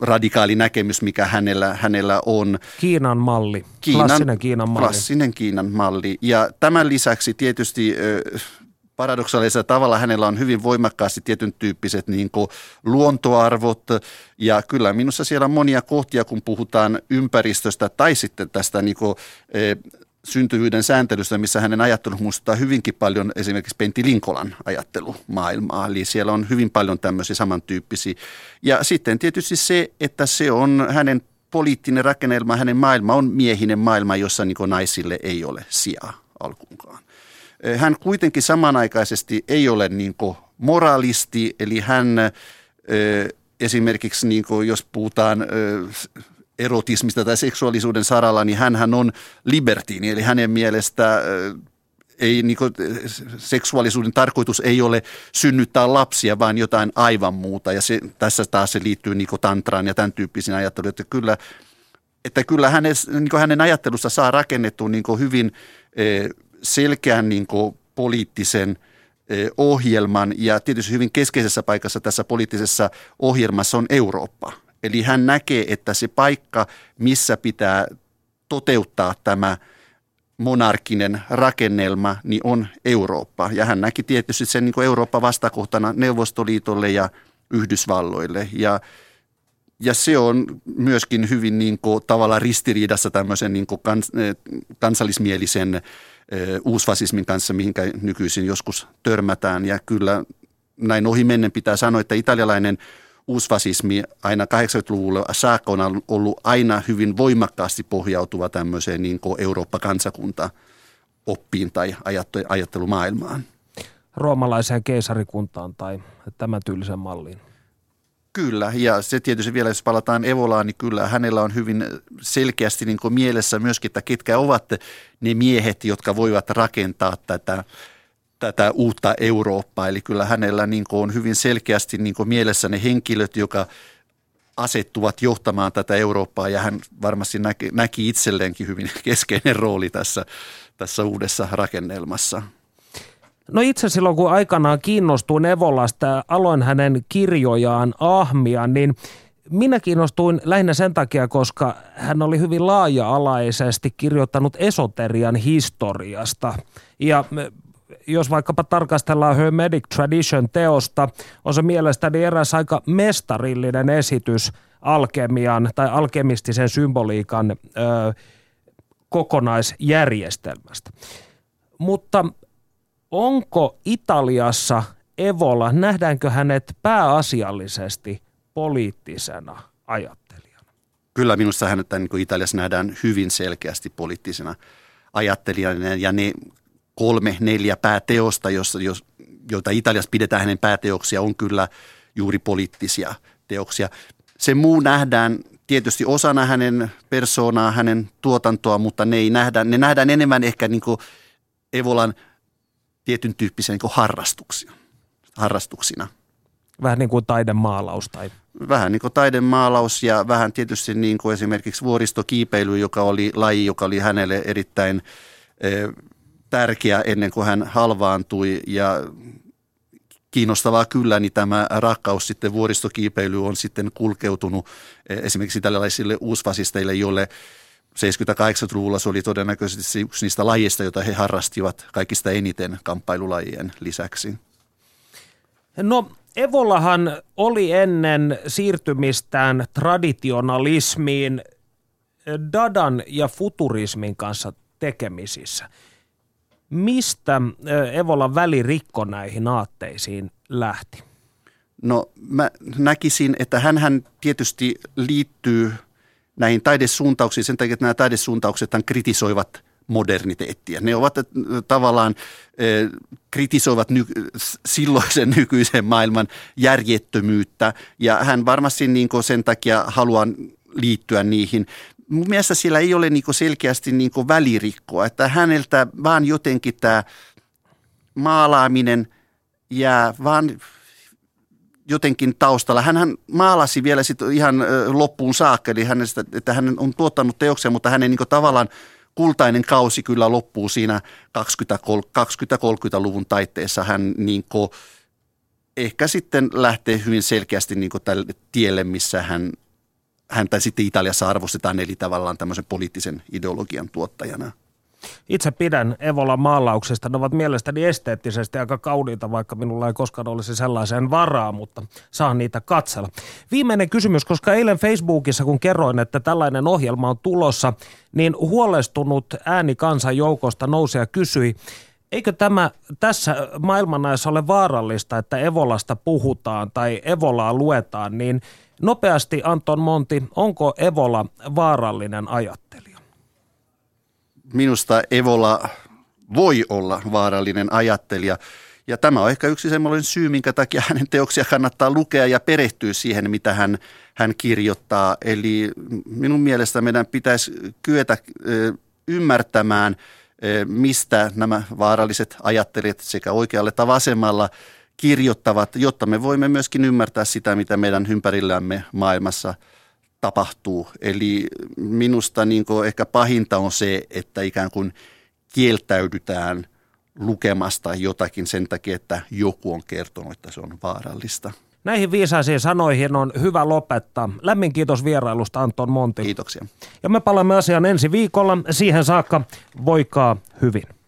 radikaali näkemys, mikä hänellä, hänellä on. Kiinan malli, Kiinan, klassinen Kiinan malli. Klassinen Kiinan malli. Ja tämän lisäksi tietysti paradoksaalisella tavalla hänellä on hyvin voimakkaasti tietyn tyyppiset niin kuin luontoarvot ja kyllä minussa siellä on monia kohtia, kun puhutaan ympäristöstä tai sitten tästä niin kuin, e, syntyvyyden sääntelystä, missä hänen ajattelu muistuttaa hyvinkin paljon esimerkiksi Pentti Linkolan ajattelumaailmaa. Eli siellä on hyvin paljon tämmöisiä samantyyppisiä. Ja sitten tietysti se, että se on hänen poliittinen rakennelma, hänen maailma on miehinen maailma, jossa niin naisille ei ole sijaa alkuunkaan. Hän kuitenkin samanaikaisesti ei ole niin moralisti, eli hän esimerkiksi niin jos puhutaan erotismista tai seksuaalisuuden saralla, niin hän on libertiini, eli hänen mielestä ei, niin kuin, seksuaalisuuden tarkoitus ei ole synnyttää lapsia, vaan jotain aivan muuta. Ja se, tässä taas se liittyy niin tantraan ja tämän tyyppisiin ajatteluun, että kyllä, että kyllä hänen, niin hänen ajattelussa saa rakennettua niin hyvin selkeän niin kuin poliittisen ohjelman ja tietysti hyvin keskeisessä paikassa tässä poliittisessa ohjelmassa on Eurooppa. Eli hän näkee, että se paikka, missä pitää toteuttaa tämä monarkinen rakennelma, niin on Eurooppa. Ja hän näki tietysti sen niin Eurooppa vastakohtana Neuvostoliitolle ja Yhdysvalloille. Ja, ja se on myöskin hyvin niin kuin, tavallaan ristiriidassa tämmöisen niin kuin kans, kansallismielisen uusfasismin kanssa, mihinkä nykyisin joskus törmätään. Ja kyllä näin ohi mennen pitää sanoa, että italialainen uusfasismi aina 80-luvulla saakka on ollut aina hyvin voimakkaasti pohjautuva tämmöiseen niin Eurooppa-kansakunta oppiin tai ajattelumaailmaan. Roomalaiseen keisarikuntaan tai tämän tyylisen malliin. Kyllä, ja se tietysti vielä, jos palataan Evolaan, niin kyllä hänellä on hyvin selkeästi niin kuin mielessä myöskin, että ketkä ovat ne miehet, jotka voivat rakentaa tätä, tätä uutta Eurooppaa. Eli kyllä hänellä niin kuin on hyvin selkeästi niin kuin mielessä ne henkilöt, jotka asettuvat johtamaan tätä Eurooppaa, ja hän varmasti näki, näki itselleenkin hyvin (laughs) keskeinen rooli tässä, tässä uudessa rakennelmassa. No itse silloin, kun aikanaan kiinnostuin Evolasta ja aloin hänen kirjojaan ahmia, niin minä kiinnostuin lähinnä sen takia, koska hän oli hyvin laaja-alaisesti kirjoittanut esoterian historiasta. Ja jos vaikkapa tarkastellaan Hermetic Tradition teosta, on se mielestäni eräs aika mestarillinen esitys alkemian tai alkemistisen symboliikan ö, kokonaisjärjestelmästä. Mutta onko Italiassa Evola, nähdäänkö hänet pääasiallisesti poliittisena ajattelijana? Kyllä minusta hänet niin Italiassa nähdään hyvin selkeästi poliittisena ajattelijana ja ne kolme, neljä pääteosta, jossa, jos, joita Italiassa pidetään hänen pääteoksia, on kyllä juuri poliittisia teoksia. Se muu nähdään tietysti osana hänen persoonaa, hänen tuotantoa, mutta ne, ei nähdä, ne nähdään enemmän ehkä niin Evolan – tietyn tyyppisiä niin harrastuksia, harrastuksina. Vähän niin kuin taidemaalaus tai... Vähän niin kuin taidemaalaus ja vähän tietysti niin kuin esimerkiksi vuoristokiipeily, joka oli laji, joka oli hänelle erittäin e, tärkeä ennen kuin hän halvaantui ja kiinnostavaa kyllä, niin tämä rakkaus sitten vuoristokiipeily on sitten kulkeutunut e, esimerkiksi tällaisille uusfasisteille, joille 70-80-luvulla se oli todennäköisesti yksi niistä lajeista, joita he harrastivat kaikista eniten kamppailulajien lisäksi. No Evolahan oli ennen siirtymistään traditionalismiin Dadan ja futurismin kanssa tekemisissä. Mistä Evolan välirikko näihin aatteisiin lähti? No mä näkisin, että hän tietysti liittyy näihin taidesuuntauksiin sen takia, että nämä taidesuuntaukset kritisoivat moderniteettia. Ne ovat tavallaan kritisoivat ny, silloisen (laughs) nykyisen maailman järjettömyyttä ja hän varmasti niin sen takia haluaa liittyä niihin. Mun mielestä siellä ei ole niin selkeästi niin välirikkoa, että häneltä vaan jotenkin tämä maalaaminen jää vaan jotenkin taustalla. Hän maalasi vielä sit ihan loppuun saakka, eli hänestä, että hän on tuottanut teoksia, mutta hänen niin tavallaan kultainen kausi kyllä loppuu siinä 20-30-luvun taitteessa. Hän niin ehkä sitten lähtee hyvin selkeästi niin tälle tielle, missä hän, häntä sitten Italiassa arvostetaan, eli tavallaan tämmöisen poliittisen ideologian tuottajana. Itse pidän Evolan maalauksesta. Ne ovat mielestäni esteettisesti aika kauniita, vaikka minulla ei koskaan olisi sellaiseen varaa, mutta saan niitä katsella. Viimeinen kysymys, koska eilen Facebookissa, kun kerroin, että tällainen ohjelma on tulossa, niin huolestunut ääni kansan joukosta nousi ja kysyi, Eikö tämä tässä maailmanajassa ole vaarallista, että Evolasta puhutaan tai Evolaa luetaan, niin nopeasti Anton Monti, onko Evola vaarallinen ajattelija? Minusta Evola voi olla vaarallinen ajattelija. Ja tämä on ehkä yksi semmoinen syy, minkä takia hänen teoksia kannattaa lukea ja perehtyä siihen, mitä hän, hän kirjoittaa. Eli minun mielestä meidän pitäisi kyetä ymmärtämään, mistä nämä vaaralliset ajattelijat sekä oikealle että vasemmalla kirjoittavat, jotta me voimme myöskin ymmärtää sitä, mitä meidän ympärillämme maailmassa – tapahtuu. Eli minusta niin ehkä pahinta on se, että ikään kuin kieltäydytään lukemasta jotakin sen takia, että joku on kertonut, että se on vaarallista. Näihin viisaisiin sanoihin on hyvä lopettaa. Lämmin kiitos vierailusta Anton Monti. Kiitoksia. Ja me palaamme asiaan ensi viikolla. Siihen saakka voikaa hyvin.